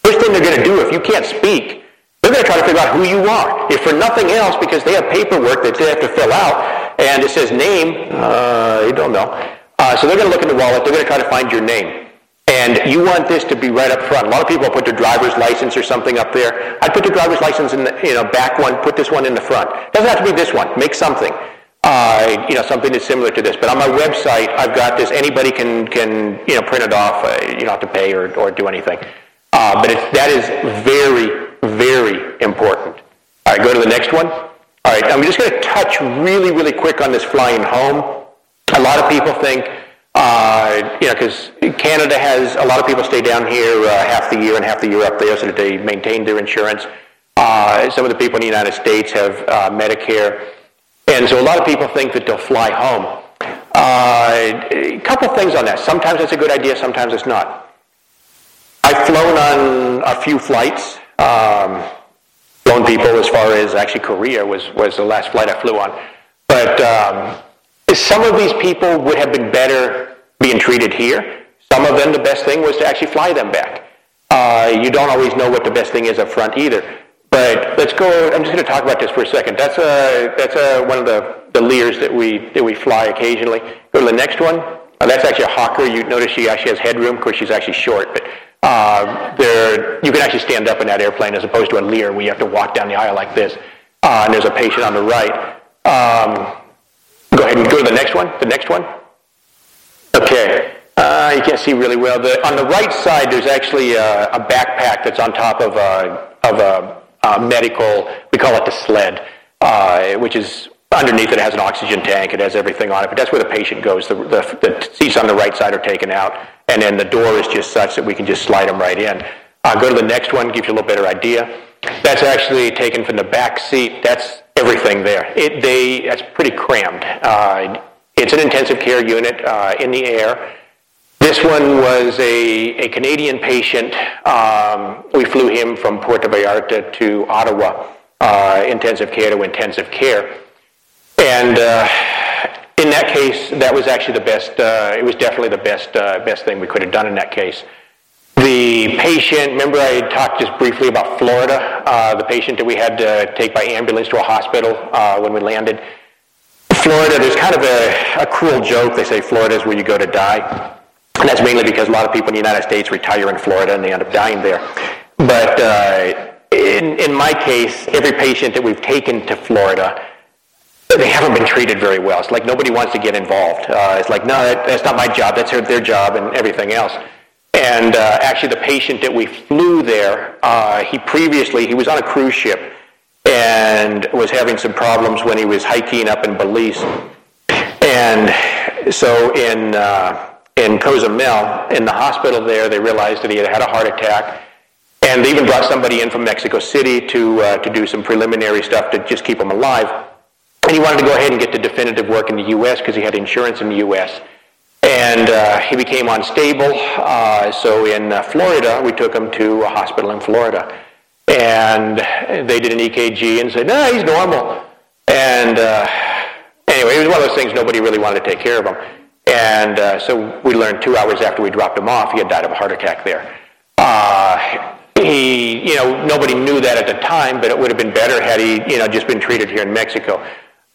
first thing they're going to do if you can't speak, they're going to try to figure out who you are. If for nothing else, because they have paperwork that they have to fill out, and it says name, uh, you don't know. Uh, so they're going to look in the wallet. They're going to try to find your name. And you want this to be right up front. A lot of people put their driver's license or something up there. I'd put the driver's license in the you know, back one, put this one in the front. Doesn't have to be this one. Make something. Uh, you know, something that's similar to this. But on my website, I've got this. Anybody can, can you know, print it off. Uh, you don't have to pay or, or do anything. Uh, but that is very, very important. All right, go to the next one. All right, I'm just going to touch really, really quick on this flying home. A lot of people think, uh, you know, because Canada has a lot of people stay down here uh, half the year and half the year up there so that they maintain their insurance. Uh, some of the people in the United States have uh, Medicare. And so a lot of people think that they'll fly home. Uh, a couple things on that. Sometimes it's a good idea, sometimes it's not. I've flown on a few flights. Um, flown people as far as actually Korea was, was the last flight I flew on. But um, some of these people would have been better being treated here. Some of them, the best thing was to actually fly them back. Uh, you don't always know what the best thing is up front either. But let's go. I'm just going to talk about this for a second. That's a that's a, one of the, the Lears that we that we fly occasionally. Go to the next one. Uh, that's actually a Hawker. You notice she actually has headroom. Of course, she's actually short, but you can actually stand up in that airplane as opposed to a Lear where you have to walk down the aisle like this. Uh, and there's a patient on the right. Um, Go ahead and go to the next one. The next one. Okay. Uh, you can't see really well. The, on the right side, there's actually a, a backpack that's on top of a, of a, a medical, we call it the sled, uh, which is underneath it has an oxygen tank. It has everything on it, but that's where the patient goes. The, the, the seats on the right side are taken out, and then the door is just such that we can just slide them right in. Uh, go to the next one, gives you a little better idea. That's actually taken from the back seat. That's everything there. It, they, that's pretty crammed. Uh, it's an intensive care unit uh, in the air. This one was a, a Canadian patient. Um, we flew him from Puerto Vallarta to Ottawa, uh, intensive care to intensive care. And uh, in that case, that was actually the best, uh, it was definitely the best, uh, best thing we could have done in that case. The patient, remember I talked just briefly about Florida, uh, the patient that we had to take by ambulance to a hospital uh, when we landed. Florida, there's kind of a, a cruel joke. They say Florida is where you go to die. And that's mainly because a lot of people in the United States retire in Florida and they end up dying there. But uh, in, in my case, every patient that we've taken to Florida, they haven't been treated very well. It's like nobody wants to get involved. Uh, it's like, no, that, that's not my job. That's their, their job and everything else. And uh, actually, the patient that we flew there, uh, he previously he was on a cruise ship and was having some problems when he was hiking up in Belize. And so in uh, in Cozumel, in the hospital there, they realized that he had had a heart attack. And they even brought somebody in from Mexico City to, uh, to do some preliminary stuff to just keep him alive. And he wanted to go ahead and get the definitive work in the U.S. because he had insurance in the U.S and uh, he became unstable. Uh, so in uh, Florida, we took him to a hospital in Florida, and they did an EKG and said, "No, he's normal." And uh, anyway, it was one of those things nobody really wanted to take care of him. And uh, so we learned two hours after we dropped him off, he had died of a heart attack there. Uh, he, you know, nobody knew that at the time, but it would have been better had he, you know, just been treated here in Mexico.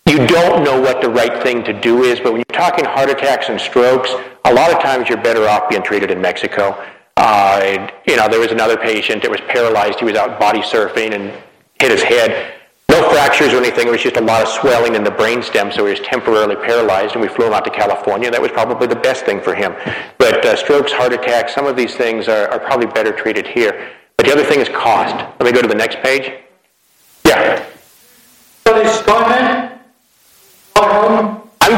You don't know what the right thing to do is, but when you're talking heart attacks and strokes, a lot of times you're better off being treated in Mexico. Uh, you know, there was another patient that was paralyzed. He was out body surfing and hit his head. No fractures or anything. It was just a lot of swelling in the brainstem, so he was temporarily paralyzed, and we flew him out to California. That was probably the best thing for him. But uh, strokes, heart attacks, some of these things are, are probably better treated here. But the other thing is cost. Let me go to the next page. Yeah. I'm,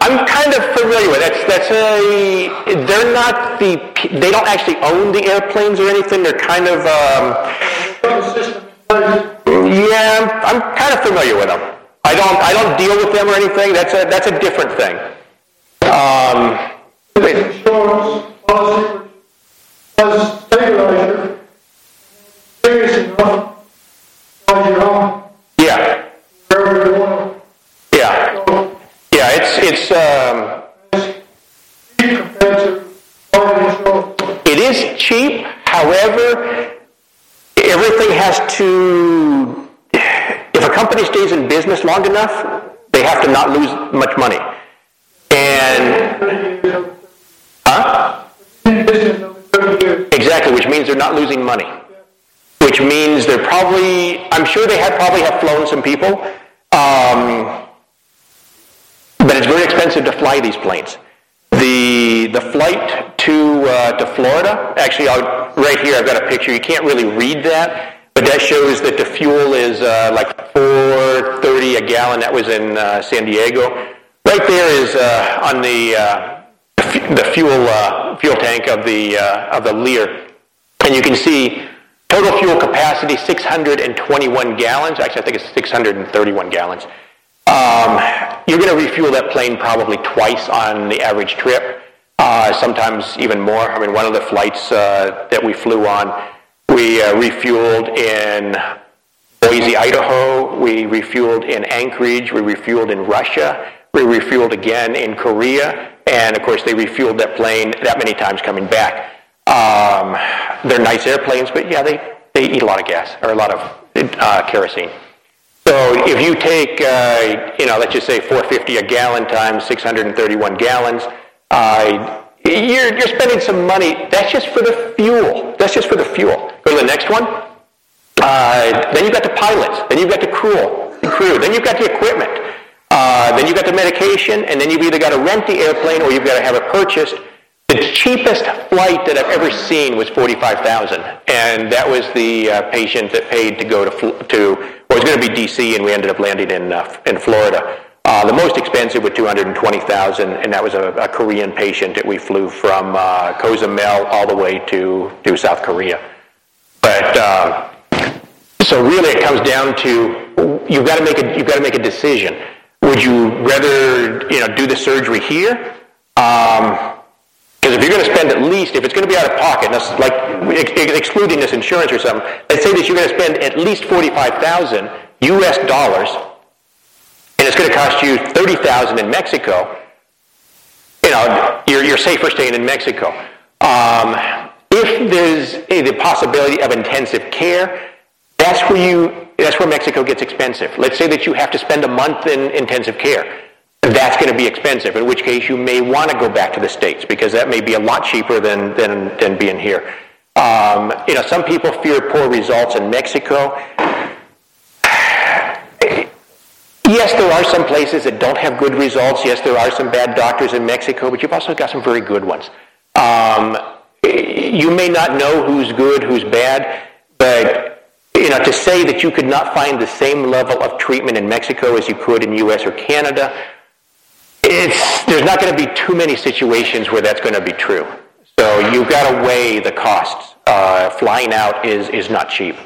I'm kind of familiar with that's that's a they're not the they don't actually own the airplanes or anything they're kind of um, yeah, I'm, I'm kind of familiar with them. I don't, I don't deal with them or anything. That's a, that's a different thing. Um, insurance policy business long enough, they have to not lose much money. And huh? In business over 30 years. Exactly, which means they're not losing money. Which means they're probably, I'm sure they probably have flown some people, um, but it's very expensive to fly these planes. The the flight to uh, to Florida, actually, I'll, right here I've got a picture. You can't really read that, but that shows that the fuel is uh, like 4.30 a gallon. That was in uh, San Diego. Right there is uh, on the uh, the fuel uh, fuel tank of the uh, of the Lear, and you can see total fuel capacity 621 gallons. Actually, I think it's 631 gallons. Um, you're going to refuel that plane probably twice on the average trip, sometimes even more. I mean, one of the flights that we flew on, we refueled in Boise, Idaho. We refueled in Anchorage. We refueled in Russia. We refueled again in Korea. And of course, they refueled that plane that many times coming back. Um, they're nice airplanes, but yeah, they, they eat a lot of gas or a lot of uh, kerosene. So if you take, uh, you know, let's just say 450 a gallon times 631 gallons, uh, you're, you're spending some money. That's just for the fuel. That's just for the fuel. Go to the next one. Uh, then you've got the pilots. Then you've got the crew. The crew. Then you've got the equipment. Uh, then you've got the medication, and then you've either got to rent the airplane or you've got to have it purchased. The cheapest flight that I've ever seen was forty-five thousand, and that was the uh, patient that paid to go to to. Well, it was going to be D.C., and we ended up landing in uh, in Florida. Uh, the most expensive was two hundred and twenty thousand, and that was a, a Korean patient that we flew from uh, Cozumel all the way to to South Korea. But uh, so really, it comes down to you've got to make a you've got to make a decision. Would you rather you know do the surgery here? Um, because if you're going to spend at least, if it's going to be out of pocket, that's like ex- ex- excluding this insurance or something, let's say that you're going to spend at least forty-five thousand U.S. dollars, and it's going to cost you thirty thousand in Mexico. You know, you're, you're safer staying in Mexico. Um, if there's eh, the possibility of intensive care, that's where you that's where Mexico gets expensive. Let's say that you have to spend a month in intensive care. That's going to be expensive, in which case you may want to go back to the States because that may be a lot cheaper than, than, than being here. Um, you know, some people fear poor results in Mexico. Yes, there are some places that don't have good results. Yes, there are some bad doctors in Mexico, but you've also got some very good ones. Um, you may not know who's good, who's bad, but you know, to say that you could not find the same level of treatment in Mexico as you could in U.S. or Canada, it's, there's not going to be too many situations where that's going to be true. So you've got to weigh the costs. Uh, flying out is, is not cheap.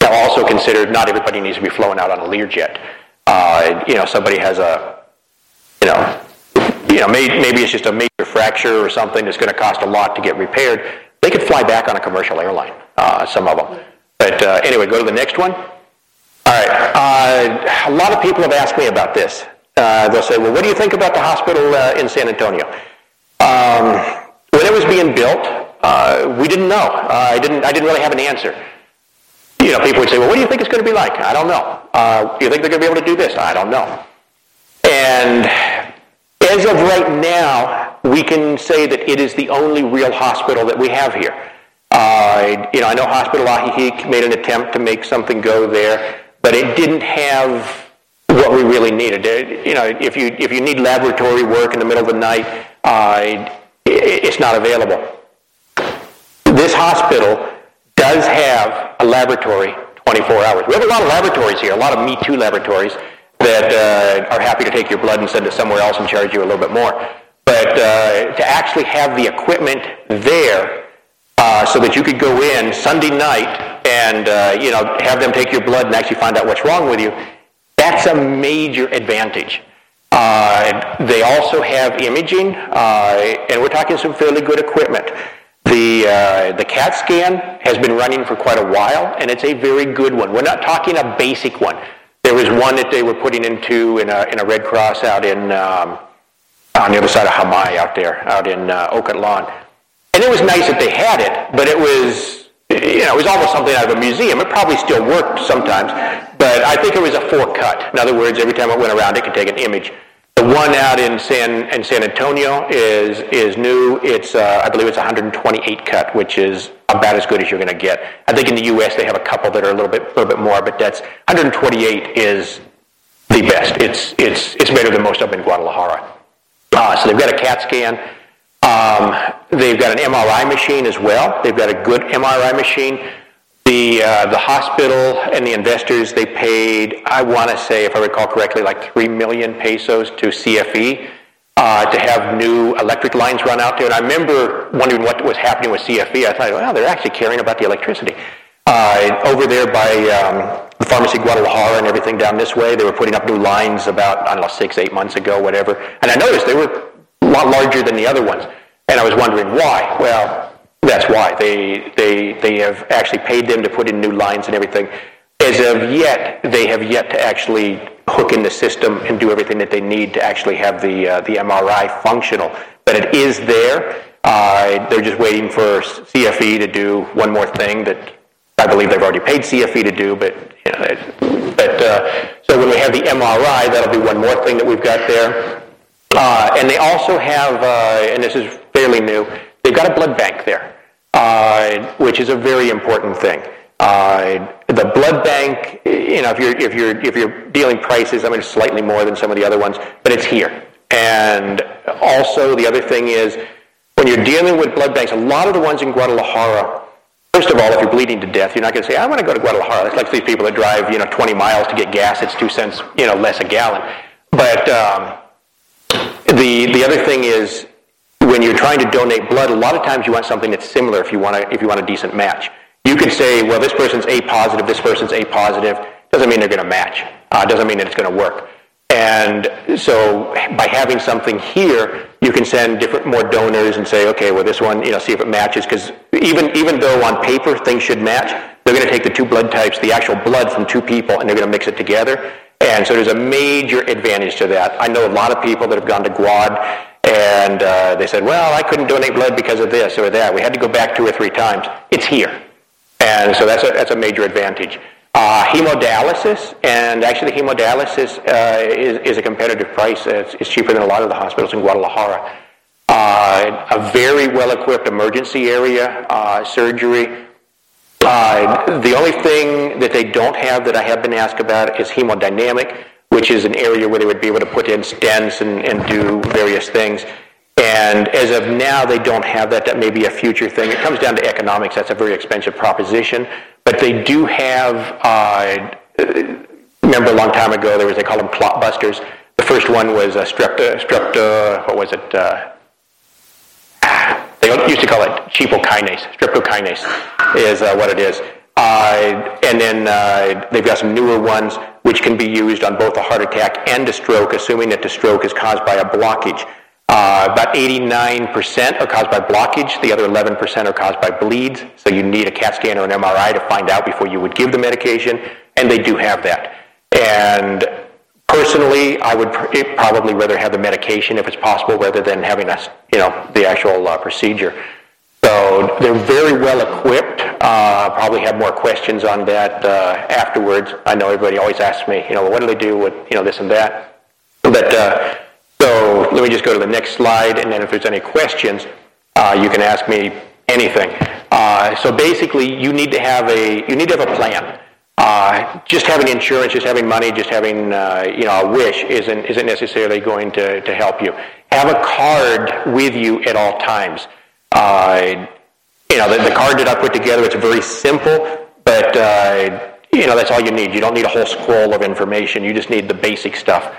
Now, also consider not everybody needs to be flown out on a Learjet. Uh, you know, somebody has a, you know, you know, may, maybe it's just a major fracture or something that's going to cost a lot to get repaired. They could fly back on a commercial airline, uh, some of them. But uh, anyway, go to the next one. All right. Uh, a lot of people have asked me about this. Uh, they'll say, well, what do you think about the hospital uh, in San Antonio? Um, when it was being built, uh, we didn't know. Uh, I, didn't, I didn't really have an answer. You know, people would say, well, what do you think it's going to be like? I don't know. Do you think they're going to be able to do this? I don't know. And as of right now, we can say that it is the only real hospital that we have here. Uh, you know, I know Hospital Ajijic made an attempt to make something go there, but it didn't have what we really needed. It, you know, if you if you need laboratory work in the middle of the night, uh, it, it's not available. This hospital does have a laboratory 24 hours. We have a lot of laboratories here, a lot of Me Too laboratories that uh, are happy to take your blood and send it somewhere else and charge you a little bit more. But uh, to actually have the equipment there uh, so that you could go in Sunday night and uh, you know have them take your blood and actually find out what's wrong with you, that's a major advantage. Uh, they also have imaging, uh, and we're talking some fairly good equipment. The, uh, the CAT scan has been running for quite a while, and it's a very good one. We're not talking a basic one. There was one that they were putting into in a, in a Red Cross out in um, on the other side of Jamay out there, out in uh, Ocotlán. And it was nice that they had it, but it was, you know, it was almost something out of a museum. It probably still worked sometimes, but I think it was a four cut. In other words, every time it went around, it could take an image. The one out in San in San Antonio is is new. It's uh, I believe it's 128 cut, which is about as good as you're going to get. I think in the U.S. they have a couple that are a little bit little bit more, but that's 128 is the best. It's it's it's better than most them in Guadalajara. Uh, so they've got a CAT scan. Um, they've got an MRI machine as well. They've got a good MRI machine. The, uh, the hospital and the investors, they paid, I want to say, if I recall correctly, like 3 million pesos to CFE uh, to have new electric lines run out there. And I remember wondering what was happening with CFE. I thought, well, they're actually caring about the electricity. Uh, over there by um, the pharmacy Guadalajara and everything down this way, they were putting up new lines about, I don't know, six, eight months ago, whatever. And I noticed they were lot larger than the other ones. And I was wondering why. Well, that's why. They, they, they have actually paid them to put in new lines and everything. As of yet, they have yet to actually hook in the system and do everything that they need to actually have the, uh, the MRI functional. But it is there. Uh, they're just waiting for CFE to do one more thing that I believe they've already paid CFE to do, but, you know, but uh, so when we have the MRI, that'll be one more thing that we've got there. Uh, and they also have, uh, and this is fairly new, they've got a blood bank there uh, which is a very important thing. Uh, the blood bank, you know, if you're if you're if you're dealing prices, I mean, it's slightly more than some of the other ones, but it's here. And also, the other thing is, when you're dealing with blood banks, a lot of the ones in Guadalajara. First of all, if you're bleeding to death, you're not going to say, "I want to go to Guadalajara." It's like these people that drive, you know, 20 miles to get gas. It's two cents, you know, less a gallon. But um, the the other thing is, when you're trying to donate blood, a lot of times you want something that's similar if you want a, if you want a decent match. You could say, well, this person's A positive, this person's A positive. Doesn't mean they're going to match. Uh, doesn't mean that it's going to work. And so by having something here, you can send different more donors and say, okay, well, this one, you know, see if it matches. Because even even though on paper things should match, they're going to take the two blood types, the actual blood from two people, and they're going to mix it together. And so there's a major advantage to that. I know a lot of people that have gone to Guad and uh, they said, well, I couldn't donate blood because of this or that. We had to go back two or three times. It's here. And so that's a, that's a major advantage. Uh, hemodialysis, and actually hemodialysis uh, is, is a competitive price. It's, it's, cheaper than a lot of the hospitals in Guadalajara. Uh, a very well-equipped emergency area, uh, surgery. Uh, the only thing that they don't have that I have been asked about is hemodynamic which is an area where they would be able to put in stents and, do various things. And as of now, they don't have that. That may be a future thing. It comes down to economics. That's a very expensive proposition. But they do have, uh, remember a long time ago, there was, they call them clot busters. The first one was strepto, strepto, what was it? Uh, they used to call it cheapokinase. Streptokinase is uh, what it is. Uh, and then uh, they've got some newer ones which can be used on both a heart attack and a stroke, assuming that the stroke is caused by a blockage. Uh, about 89% are caused by blockage. The other 11% are caused by bleeds. So you need a CAT scan or an MRI to find out before you would give the medication, and they do have that. And personally, I would pr- probably rather have the medication if it's possible rather than having us, you know, the actual uh, procedure. So they're very well equipped. Uh, probably have more questions on that uh, afterwards. I know everybody always asks me, you know, what do they do with you know this and that. But uh, So let me just go to the next slide, and then if there's any questions, uh, you can ask me anything. Uh, so basically, you need to have a you need to have a plan. Uh, just having insurance, just having money, just having uh, you know a wish isn't isn't necessarily going to, to help you. Have a card with you at all times. Uh, you know the, the, card that I put together. It's very simple, but uh, you know that's all you need. You don't need a whole scroll of information. You just need the basic stuff.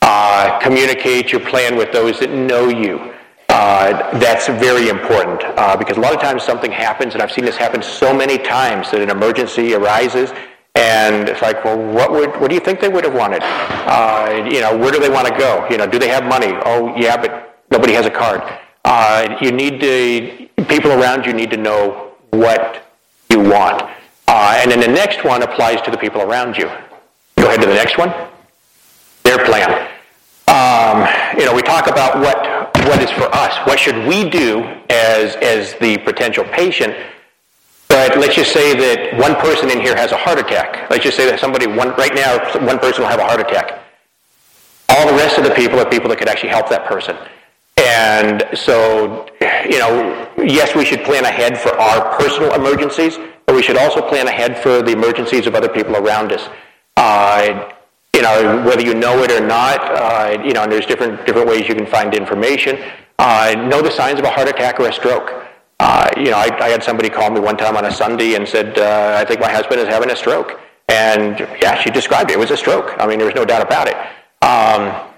Uh, communicate your plan with those that know you. Uh, that's very important uh, because a lot of times something happens, and I've seen this happen so many times that an emergency arises, and it's like, well, what would, what do you think they would have wanted? Uh, you know, where do they want to go? You know, do they have money? Oh, yeah, but nobody has a card. Uh, you need to, people around you need to know what you want. Uh, and then the next one applies to the people around you. Go ahead to the next one. Their plan. Um, you know, we talk about what what is for us. What should we do as, as the potential patient? But let's just say that one person in here has a heart attack. Let's just say that somebody, one, right now, one person will have a heart attack. All the rest of the people are people that could actually help that person. And so, you know, yes, we should plan ahead for our personal emergencies, but we should also plan ahead for the emergencies of other people around us. Uh, you know, whether you know it or not, uh, you know, and there's different, different ways you can find information. Uh, know the signs of a heart attack or a stroke. Uh, you know, I, I, had somebody call me one time on a Sunday and said, uh, I think my husband is having a stroke. And yeah, she described it. It was a stroke. I mean, there was no doubt about it. Um,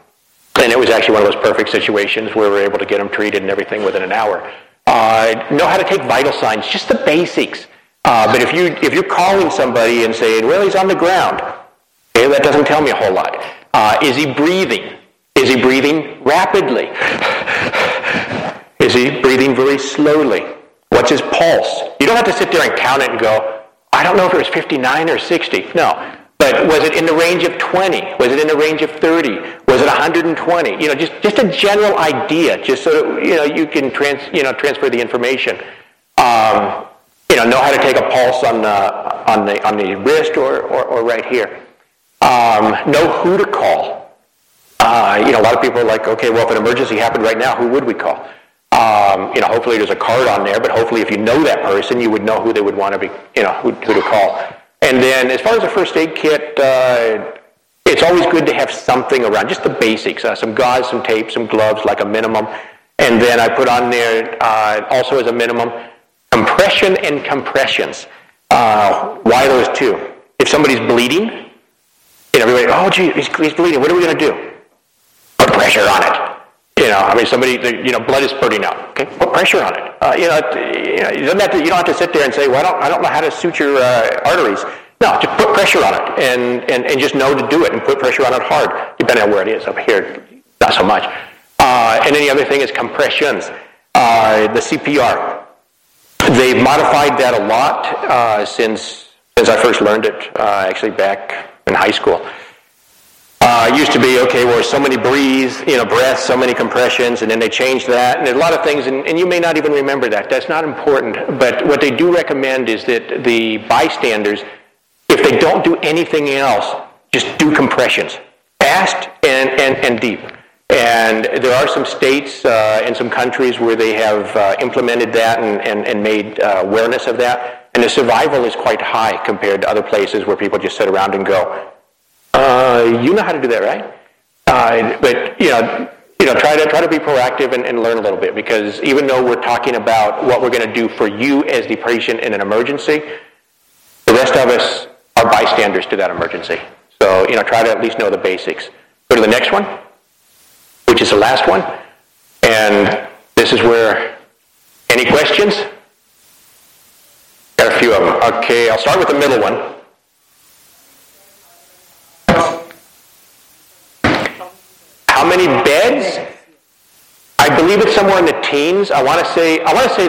and it was actually one of those perfect situations where we were able to get him treated and everything within an hour. Uh, know how to take vital signs, just the basics. Uh, but if, you, if you're calling somebody and saying, well, he's on the ground, Okay, that doesn't tell me a whole lot. Uh, is he breathing? Is he breathing rapidly? is he breathing very slowly? What's his pulse? You don't have to sit there and count it and go, I don't know if it was 59 or 60. No. But was it in the range of 20? Was it in the range of 30? Was it 120? You know, just, just a general idea, just so that, you know, you can trans, you know, transfer the information. Um, you know, know how to take a pulse on the, on the, on the wrist or, or, or right here um, know who to call. Uh, you know, a lot of people are like, okay, well, if an emergency happened right now, who would we call? Um, you know, hopefully there's a card on there, but hopefully if you know that person, you would know who they would want to be, you know, who, who to call. And then as far as a first aid kit, uh, it's always good to have something around, just the basics, uh, some gauze, some tape, some gloves, like a minimum. And then I put on there uh, also as a minimum compression and compressions. Why those two? If somebody's bleeding, you know, everybody, oh, gee, he's, he's bleeding. What are we going to do? Put pressure on it. You know, I mean, somebody, you know, blood is spurting out. Okay, put pressure on it. Uh, you know, you, know you, don't have to, you don't have to sit there and say, well, I don't, I don't know how to suture uh, arteries. No, just put pressure on it and, and, and just know to do it and put pressure on it hard, depending on where it is. Up here, not so much. Uh, and any other thing is compressions. Uh, the CPR. They've modified that a lot uh, since since I first learned it, uh, actually back in high school. Uh, used to be okay, well, so many you know, breaths, so many compressions, and then they changed that, and a lot of things, and, and you may not even remember that. That's not important. But what they do recommend is that the bystanders, if they don't do anything else, just do compressions, fast and, and, and deep. And there are some states uh, and some countries where they have uh, implemented that and, and, and made uh, awareness of that. And the survival is quite high compared to other places where people just sit around and go, uh, you know how to do that, right? Uh, but, you know, you know, try to try to be proactive and, and, learn a little bit because even though we're talking about what we're going to do for you as the patient in an emergency, the rest of us are bystanders to that emergency. So, you know, try to at least know the basics. Go to the next one which is the last one. And this is where, any questions? Got a few of them. Okay, I'll start with the middle one. How many beds? I believe it's somewhere in the teens. I want to say, I want to say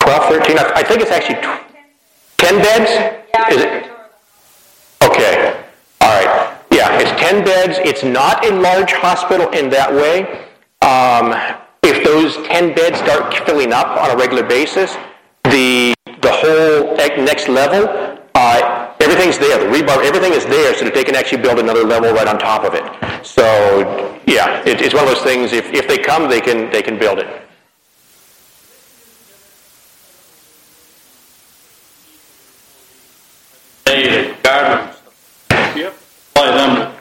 12, 13. I think it's actually 10 beds. Is it? Okay. All right. Yeah, it's 10 beds. It's not a large hospital in that way. Um, if those 10 beds start filling up on a regular basis, the, the whole next level, uh, everything's there. The rebar, everything is there so that they can actually build another level right on top of it. So, yeah, it, it's one of those things, if, if they come, they can, they can build it. Hey, garden stuff. Yep. Them.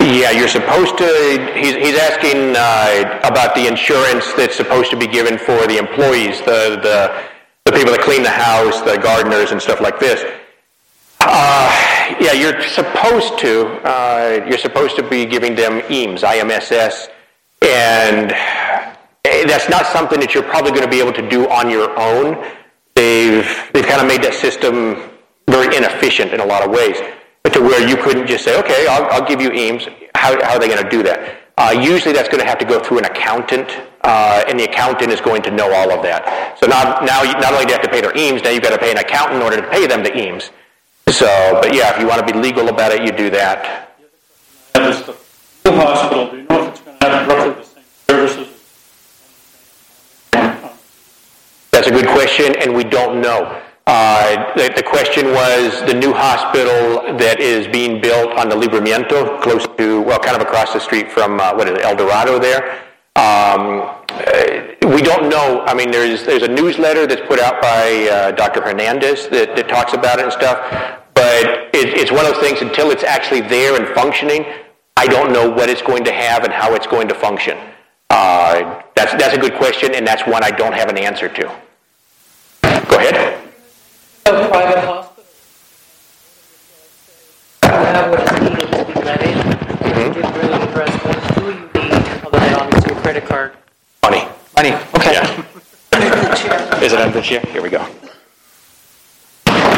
Yeah, you're supposed to, he's, he's asking uh, about the insurance that's supposed to be given for the employees, the, the, the people that clean the house, the gardeners and stuff like this. Uh, yeah, you're supposed to, uh, you're supposed to be giving them EAMS, IMSS, and that's not something that you're probably going to be able to do on your own. They've, they've kind of made that system very inefficient in a lot of ways to where you couldn't just say, okay, I'll, I'll give you IMSS. How, how are they going to do that? Uh, usually that's going to have to go through an accountant, uh, and the accountant is going to know all of that. So now, now you, not only do you have to pay their IMSS, now you've got to pay an accountant in order to pay them the IMSS. So, but yeah, if you want to be legal about it, you do that. That is the new hospital. Do you know if it's going to have roughly the same services? That's a good question, and we don't know. Uh, the, the question was the new hospital that is being built on the Libramiento, close to, well, kind of across the street from, uh, what is it, El Dorado there. Um, uh, we don't know. I mean, there's there's a newsletter that's put out by uh, Dr. Hernandez that, talks about it and stuff. But it, it's one of those things. Until it's actually there and functioning, I don't know what it's going to have and how it's going to function. Uh, that's that's a good question, and that's one I don't have an answer to. Go ahead. Private hospital. You have what is needed to be levied. You didn't really address what do you need other than obviously your credit card. Money. Money, okay. Yeah. Is it under the chair? Here we go.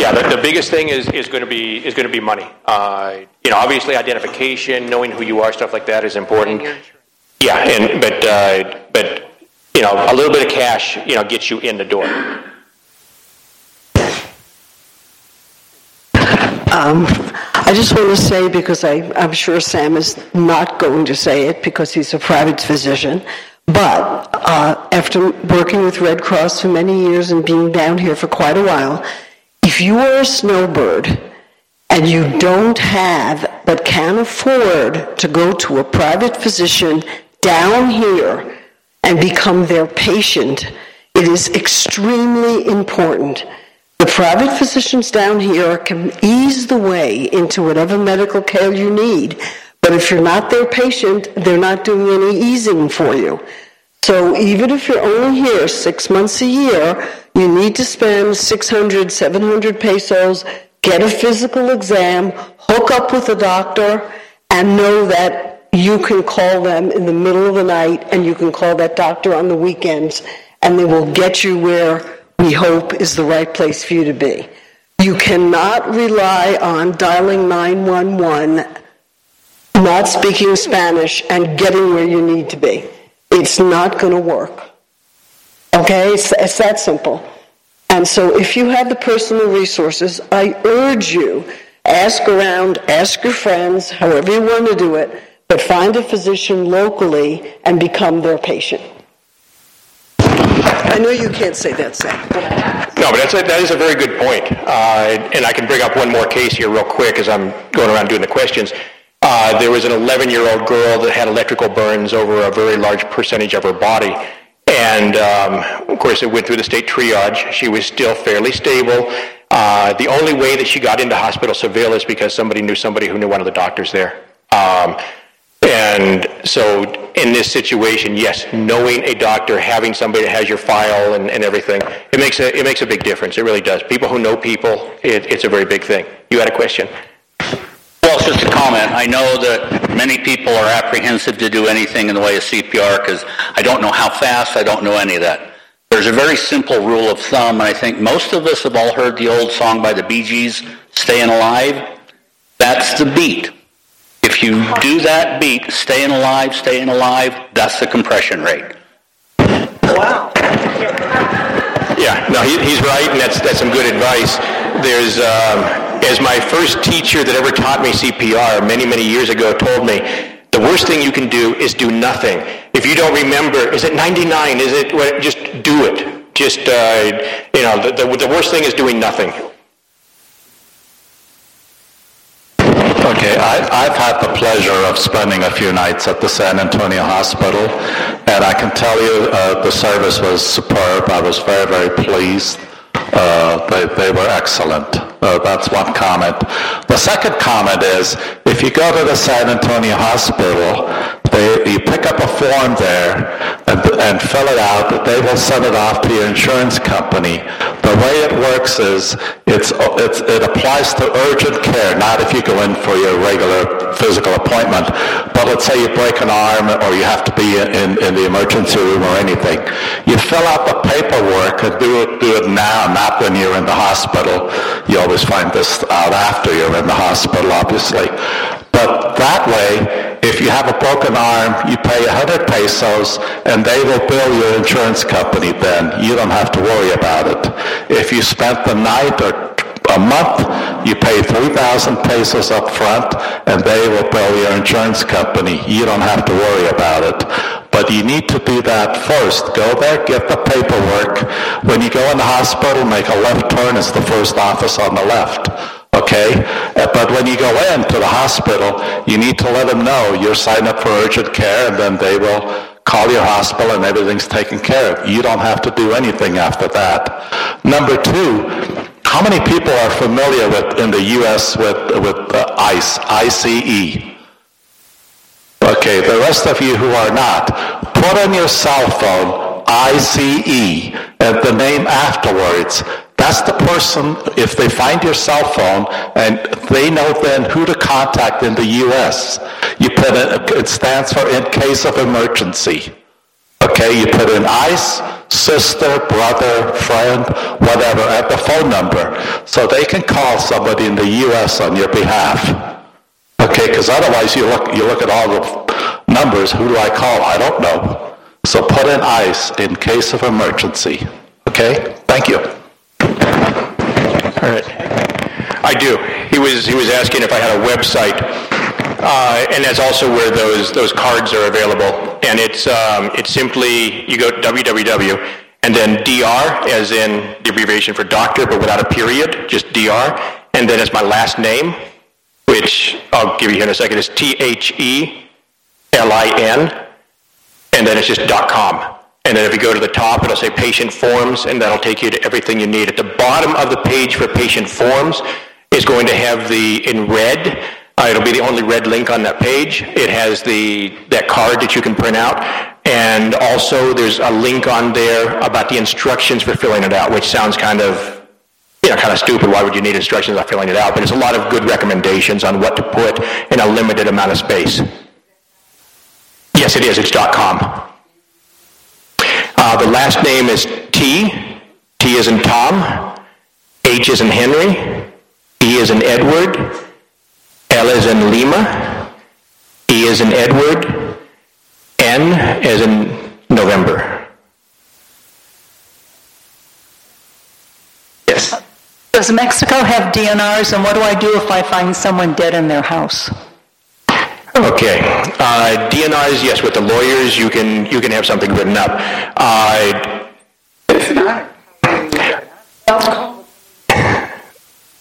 Yeah, the, the biggest thing is, is going to be is going to be money. Uh, you know, obviously identification, knowing who you are, stuff like that is important. And your insurance. Yeah, and but uh, but you know, a little bit of cash, you know, gets you in the door. Um, I just want to say, because I, I'm sure Sam is not going to say it because he's a private physician, but uh, after working with Red Cross for many years and being down here for quite a while, if you are a snowbird and you don't have but can afford to go to a private physician down here and become their patient, it is extremely important. The private physicians down here can ease the way into whatever medical care you need, but if you're not their patient, they're not doing any easing for you. So even if you're only here six months a year, you need to spend 600, 700 pesos, get a physical exam, hook up with a doctor, and know that you can call them in the middle of the night and you can call that doctor on the weekends and they will get you where we hope is the right place for you to be. You cannot rely on dialing 911, not speaking Spanish, and getting where you need to be. It's not going to work. Okay? It's, it's that simple. And so if you have the personal resources, I urge you, ask around, ask your friends, however you want to do it, but find a physician locally and become their patient. I know you can't say that, Sam. No, but that's a, that is a very good point. Uh, and I can bring up one more case here real quick as I'm going around doing the questions. Uh, there was an 11-year-old girl that had electrical burns over a very large percentage of her body. And um, of course, it went through the state triage. She was still fairly stable. Uh, the only way that she got into Hospital Civil is because somebody knew somebody who knew one of the doctors there. Um, and so in this situation, yes, knowing a doctor, having somebody that has your file and, and everything, it makes, a, it makes a big difference. It really does. People who know people, it, it's a very big thing. You had a question? Well, it's just a comment. I know that many people are apprehensive to do anything in the way of CPR because I don't know how fast, I don't know any of that. There's a very simple rule of thumb, and I think most of us have all heard the old song by the Bee Gees, Staying Alive. That's the beat. If you do that beat, staying alive, staying alive, that's the compression rate. Wow. Yeah, no, he, he's right, and that's, that's some good advice. There's, um, as my first teacher that ever taught me CPR many, many years ago told me, the worst thing you can do is do nothing. If you don't remember, is it 99? Is it just do it? Just uh, you know, the, the, the worst thing is doing nothing. Okay, I, have had the pleasure of spending a few nights at the San Antonio Hospital, and I can tell you uh, the service was superb. I was very, very pleased. Uh, they, they were excellent. Uh, that's one comment. The second comment is, if you go to the San Antonio Hospital, they, you pick up a form there and, and fill it out. They will send it off to your insurance company. The way it works is it's, it's, it applies to urgent care, not if you go in for your regular physical appointment. But let's say you break an arm or you have to be in, in the emergency room or anything. You fill out the paperwork and do it, do it now, not when you're in the hospital. You always find this out after you're in the hospital, obviously. But that way, if you have a broken arm, you pay 100 pesos and they will bill your insurance company then. You don't have to worry about it. If you spent the night or a month, you pay 3,000 pesos up front and they will bill your insurance company. You don't have to worry about it. But you need to do that first. Go there, get the paperwork. When you go in the hospital, make a left turn. It's the first office on the left. Okay? Uh, But when you go in to the hospital, you need to let them know you're signed up for urgent care and then they will call your hospital and everything's taken care of. You don't have to do anything after that. Number two, how many people are familiar with, in the U.S. with, with uh, ICE, ICE? Okay, the rest of you who are not, put on your cell phone ICE and the name afterwards. That's the person, if they find your cell phone, and they know then who to contact in the U.S. You put it, it stands for in case of emergency. Okay, you put in ICE, sister, brother, friend, whatever, at the phone number, so they can call somebody in the U.S. on your behalf. Okay, because otherwise you look, you look at all the numbers, who do I call? I don't know. So put in ICE in case of emergency. Okay, thank you. All right. I do. He was, he was asking if I had a website, uh, and that's also where those, those cards are available. And it's, um, it's simply, you go www, and then DR, as in the abbreviation for doctor, but without a period, just DR. And then it's my last name, which I'll give you here in a second, is T-H-E-L-I-N, and then it's just dot .com. And then if you go to the top, it'll say patient forms, and that'll take you to everything you need. At the bottom of the page for patient forms is going to have the, in red, uh, it'll be the only red link on that page. It has the, that card that you can print out. And also there's a link on there about the instructions for filling it out, which sounds kind of, you know, kind of stupid. Why would you need instructions on filling it out? But it's a lot of good recommendations on what to put in a limited amount of space. Yes, it is. It's .com. Uh, the last name is T. T is in Tom. H is in Henry. E is in Edward. L is in Lima. E is in Edward. N is in November. Yes. Does Mexico have DNRs, and what do I do if I find someone dead in their house? Okay. Uh, DNRs, yes, with the lawyers, you can you can have something written up. Uh,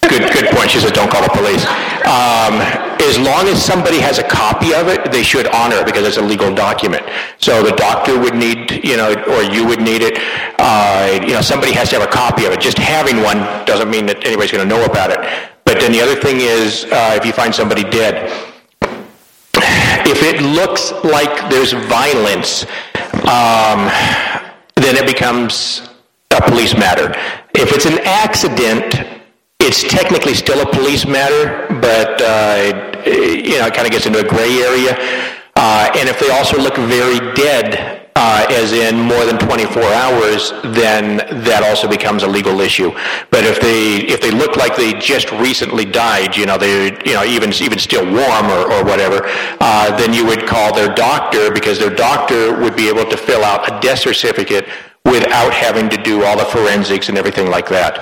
good good point. She says don't call the police. Um, as long as somebody has a copy of it, they should honor it because it's a legal document. So the doctor would need, you know, or you would need it. Uh, you know, somebody has to have a copy of it. Just having one doesn't mean that anybody's going to know about it. But then the other thing is, uh, if you find somebody dead, if it looks like there's violence, um, then it becomes a police matter. If it's an accident, it's technically still a police matter, but uh, you know, it kind of gets into a gray area. Uh, and if they also look very dead, uh, as in more than 24 hours, then that also becomes a legal issue. But if they if they look like they just recently died, you know, they you know even even still warm or, or whatever, uh, then you would call their doctor because their doctor would be able to fill out a death certificate without having to do all the forensics and everything like that.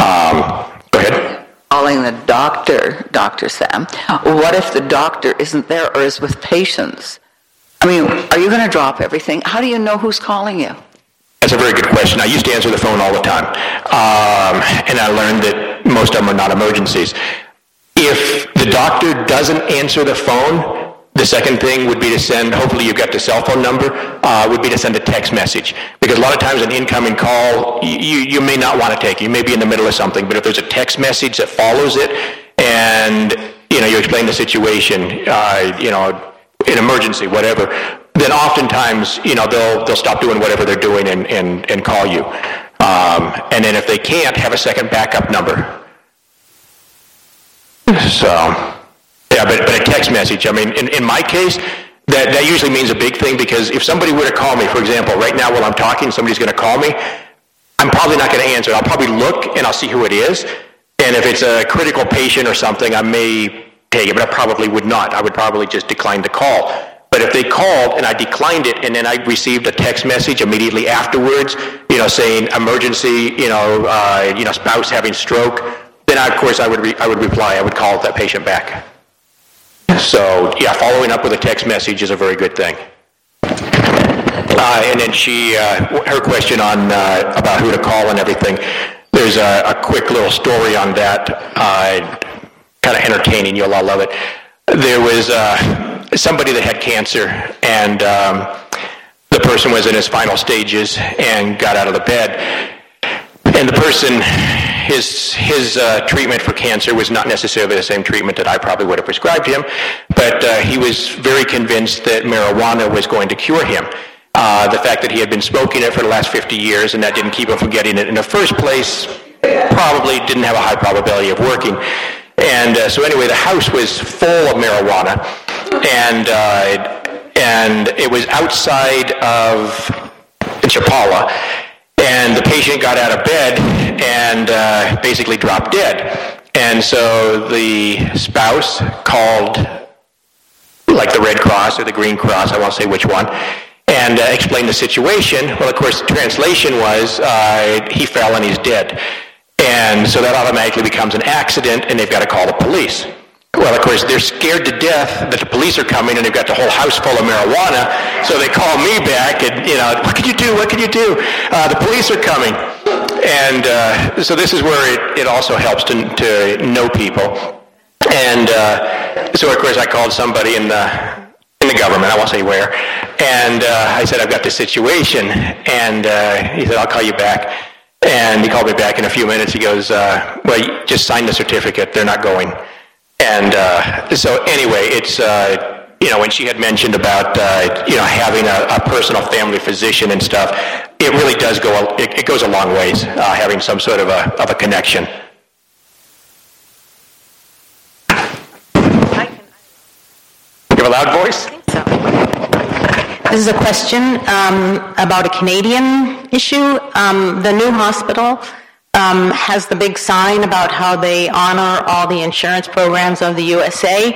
Um, go ahead. calling the doctor, Dr. Sam. What if the doctor isn't there or is with patients? I mean, are you going to drop everything? How do you know who's calling you? That's a very good question. I used to answer the phone all the time, um, and I learned that most of them are not emergencies. If the doctor doesn't answer the phone, the second thing would be to send, hopefully you've got the cell phone number, uh, would be to send a text message. Because a lot of times an incoming call, you, you may not want to take. You may be in the middle of something, but if there's a text message that follows it and, you know, you explain the situation, uh, you know, an emergency, whatever, then oftentimes, you know, they'll, they'll stop doing whatever they're doing and, and, and call you. Um, and then if they can't, have a second backup number. So, yeah, but, but a text message, I mean, in, in my case, that, that usually means a big thing because if somebody were to call me, for example, right now while I'm talking, somebody's going to call me, I'm probably not going to answer. I'll probably look and I'll see who it is. And if it's a critical patient or something, I may take it, but I probably would not. I would probably just decline the call. But if they called and I declined it and then I received a text message immediately afterwards, you know, saying emergency, you know, uh, you know, spouse having stroke, then I, of course I would, re- I would reply. I would call that patient back. So yeah, following up with a text message is a very good thing. Uh, and then she, uh, her question on uh, about who to call and everything. There's a, a quick little story on that. Kind of entertaining. You'll all love it. There was uh, somebody that had cancer, and um, the person was in his final stages and got out of the bed. And the person, his his uh, treatment for cancer was not necessarily the same treatment that I probably would have prescribed him, but uh, he was very convinced that marijuana was going to cure him. Uh, the fact that he had been smoking it for the last 50 years and that didn't keep him from getting it in the first place probably didn't have a high probability of working. And uh, so anyway, the house was full of marijuana, and uh, and it was outside of Chapala, and the patient got out of bed and uh, basically dropped dead. And so the spouse called, like the Red Cross or the Green Cross, I won't say which one, and uh, explained the situation. Well, of course, the translation was uh, he fell and he's dead. And so that automatically becomes an accident, and they've got to call the police. Well, of course, they're scared to death that the police are coming and they've got the whole house full of marijuana. So they call me back and, you know, what can you do? What can you do? Uh, the police are coming. And uh, so this is where it, it also helps to, to know people. And uh, so, of course, I called somebody in the, in the government, I won't say where. And uh, I said, I've got this situation. And uh, he said, I'll call you back. And he called me back in a few minutes. He goes, uh, well, just sign the certificate. They're not going. And uh, so anyway, it's, uh, you know, when she had mentioned about, uh, you know, having a, a, personal family physician and stuff, it really does go, it, it goes a long ways, uh, having some sort of a, of a connection. You have a loud voice? This is a question um, about a Canadian issue. Um, the new hospital um, has the big sign about how they honor all the insurance programs of the USA,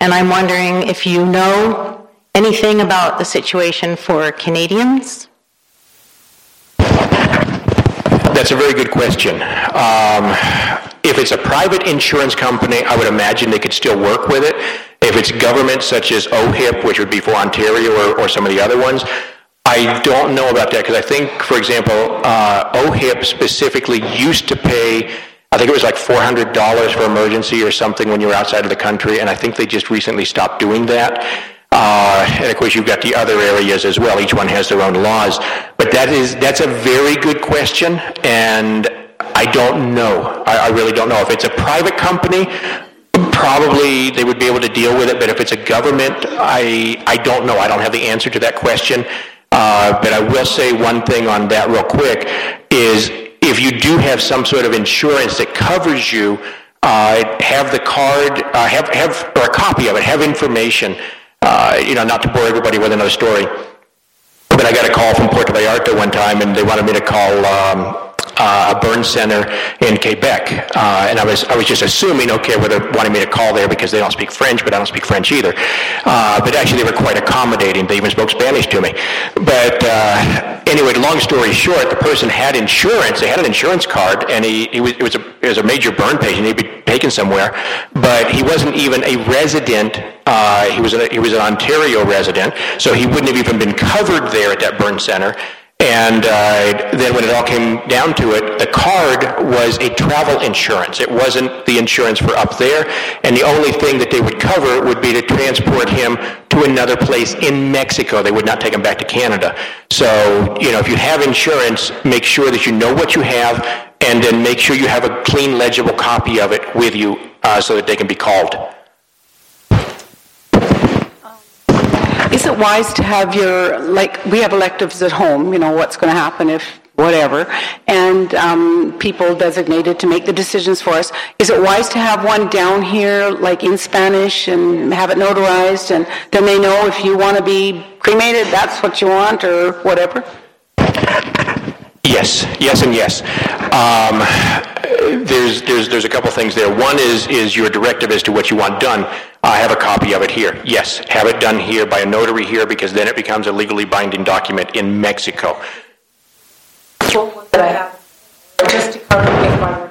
and I'm wondering if you know anything about the situation for Canadians. That's a very good question. Um, if it's a private insurance company, I would imagine they could still work with it. If it's government, such as OHIP, which would be for Ontario or, or some of the other ones, I don't know about that because I think, for example, uh, OHIP specifically used to pay, I think it was like $400 for emergency or something when you were outside of the country, and I think they just recently stopped doing that. Uh, and of course, you've got the other areas as well. Each one has their own laws. But that is that's a very good question, and I don't know. I, I really don't know. If it's a private company, probably they would be able to deal with it. But if it's a government, I I don't know. I don't have the answer to that question. Uh, but I will say one thing on that real quick is if you do have some sort of insurance that covers you, uh, have the card, uh, have, have, or a copy of it, have information, uh, you know, not to bore everybody with another story. But I got a call from Puerto Vallarta one time and they wanted me to call um, uh, a burn center in Quebec. Uh, and I was, I was just assuming, okay, well, they're wanting me to call there because they don't speak French, but I don't speak French either. Uh, but actually, they were quite accommodating. They even spoke Spanish to me. But uh, anyway, long story short, the person had insurance. They had an insurance card, and he, he was, it, was a, it was a major burn patient. He'd be taken somewhere, but he wasn't even a resident. Uh, he, was a, he was an Ontario resident, so he wouldn't have even been covered there at that burn center. And uh, then when it all came down to it, the card was a travel insurance. It wasn't the insurance for up there, and the only thing that they would cover would be to transport him to another place in Mexico. They would not take him back to Canada. So, you know, if you have insurance, make sure that you know what you have, and then make sure you have a clean, legible copy of it with you uh, so that they can be called. Is it wise to have your, like, we have electives at home, you know, what's going to happen if whatever, and um, people designated to make the decisions for us. Is it wise to have one down here, like in Spanish, and have it notarized, and then they know if you want to be cremated, that's what you want, or whatever? Yes, yes, and yes. Um, there's, there's, there's a couple things there. One is, is your directive as to what you want done. I have a copy of it here. Yes, have it done here by a notary here because then it becomes a legally binding document in Mexico. Just to cover if I were Uh,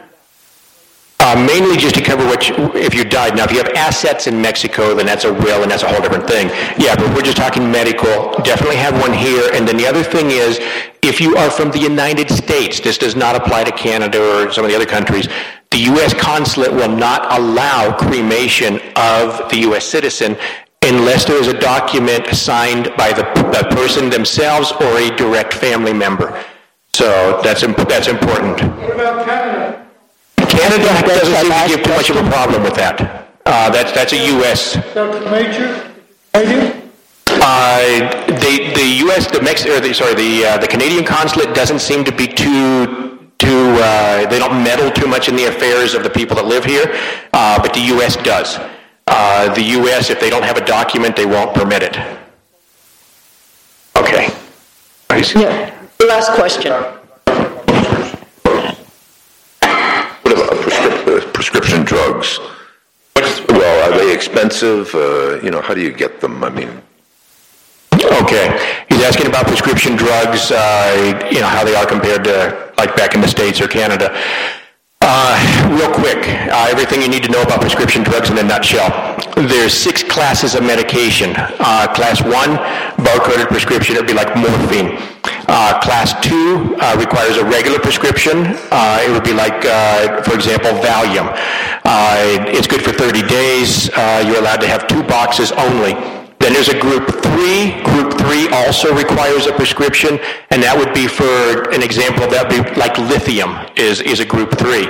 Uh, mainly just to cover what if you died. Now, if you have assets in Mexico, then that's a will and that's a whole different thing. Yeah, but we're just talking medical. Definitely have one here. And then the other thing is, if you are from the United States, this does not apply to Canada or some of the other countries. The U.S. consulate will not allow cremation of the U.S. citizen unless there is a document signed by the, the person themselves or a direct family member. So that's that's important. What about Canada? Canada doesn't seem to give too much of a problem with that. Uh, that's that's a U.S. Dr. Major? Canadian? Uh, the the U.S. the Mex or the, sorry the uh, the Canadian consulate doesn't seem to be too too uh, they don't meddle too much in the affairs of the people that live here, uh, but the U.S. does. Uh, the U.S. if they don't have a document, they won't permit it. Okay. Yeah. Last question. What about prescrip- uh, prescription drugs? Well, are they expensive? Uh, you know, how do you get them? I mean, Okay. He's asking about prescription drugs, uh, you know, how they are compared to like back in the States or Canada. Uh, real quick, uh, everything you need to know about prescription drugs in a nutshell. There's six classes of medication. Uh, class one, barcoded prescription, it would be like morphine. Uh, class two uh, requires a regular prescription. Uh, it would be like, uh, for example, Valium. Uh, it's good for 30 days. Uh, you're allowed to have two boxes only. Then there's a group three. Group three also requires a prescription, and that would be for an example that would be like lithium is, is a group three.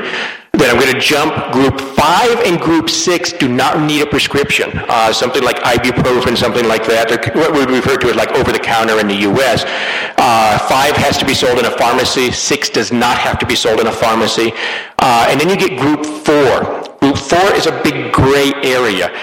Then I'm going to jump. Group five and group six do not need a prescription. Uh, something like ibuprofen, something like that, what we refer to as like over the counter in the U.S. Uh, five has to be sold in a pharmacy. Six does not have to be sold in a pharmacy. Uh, and then you get group four. Group four is a big gray area.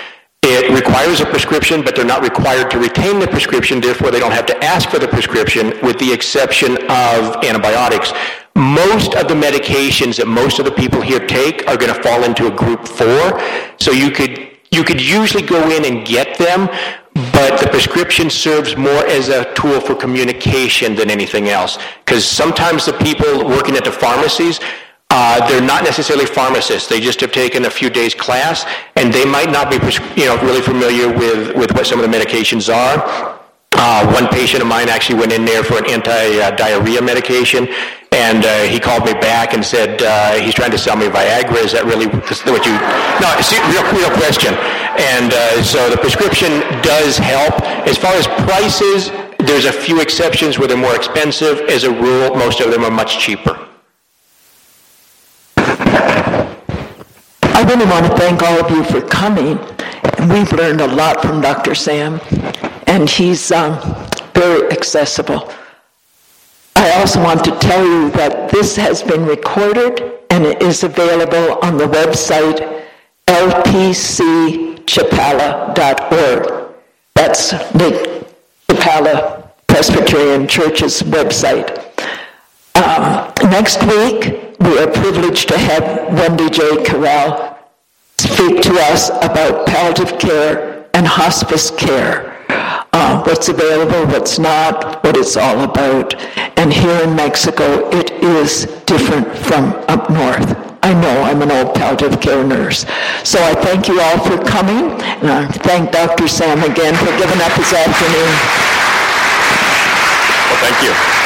It requires a prescription, but they're not required to retain the prescription, therefore they don't have to ask for the prescription, with the exception of antibiotics. Most of the medications that most of the people here take are going to fall into a group four, so you could you could usually go in and get them, but the prescription serves more as a tool for communication than anything else. Because sometimes the people working at the pharmacies, uh, they're not necessarily pharmacists. They just have taken a few days class, and they might not be, you know, really familiar with, with what some of the medications are. Uh, one patient of mine actually went in there for an anti-diarrhea medication, and uh, he called me back and said uh, he's trying to sell me Viagra. Is that really what you? No, it's a real, real question. And uh, so the prescription does help. As far as prices, there's a few exceptions where they're more expensive. As a rule, most of them are much cheaper. I really want to thank all of you for coming. We've learned a lot from Dr. Sam, and he's um, very accessible. I also want to tell you that this has been recorded and it is available on the website lpcchapala.org. That's the Chapala Presbyterian Church's website. Um, next week, we are privileged to have Wendy J. Carell speak to us about palliative care and hospice care. Uh, what's available, what's not, what it's all about. And here in Mexico, it is different from up north. I know I'm an old palliative care nurse. So I thank you all for coming, and I thank Dr. Sam again for giving up his afternoon. Well, thank you.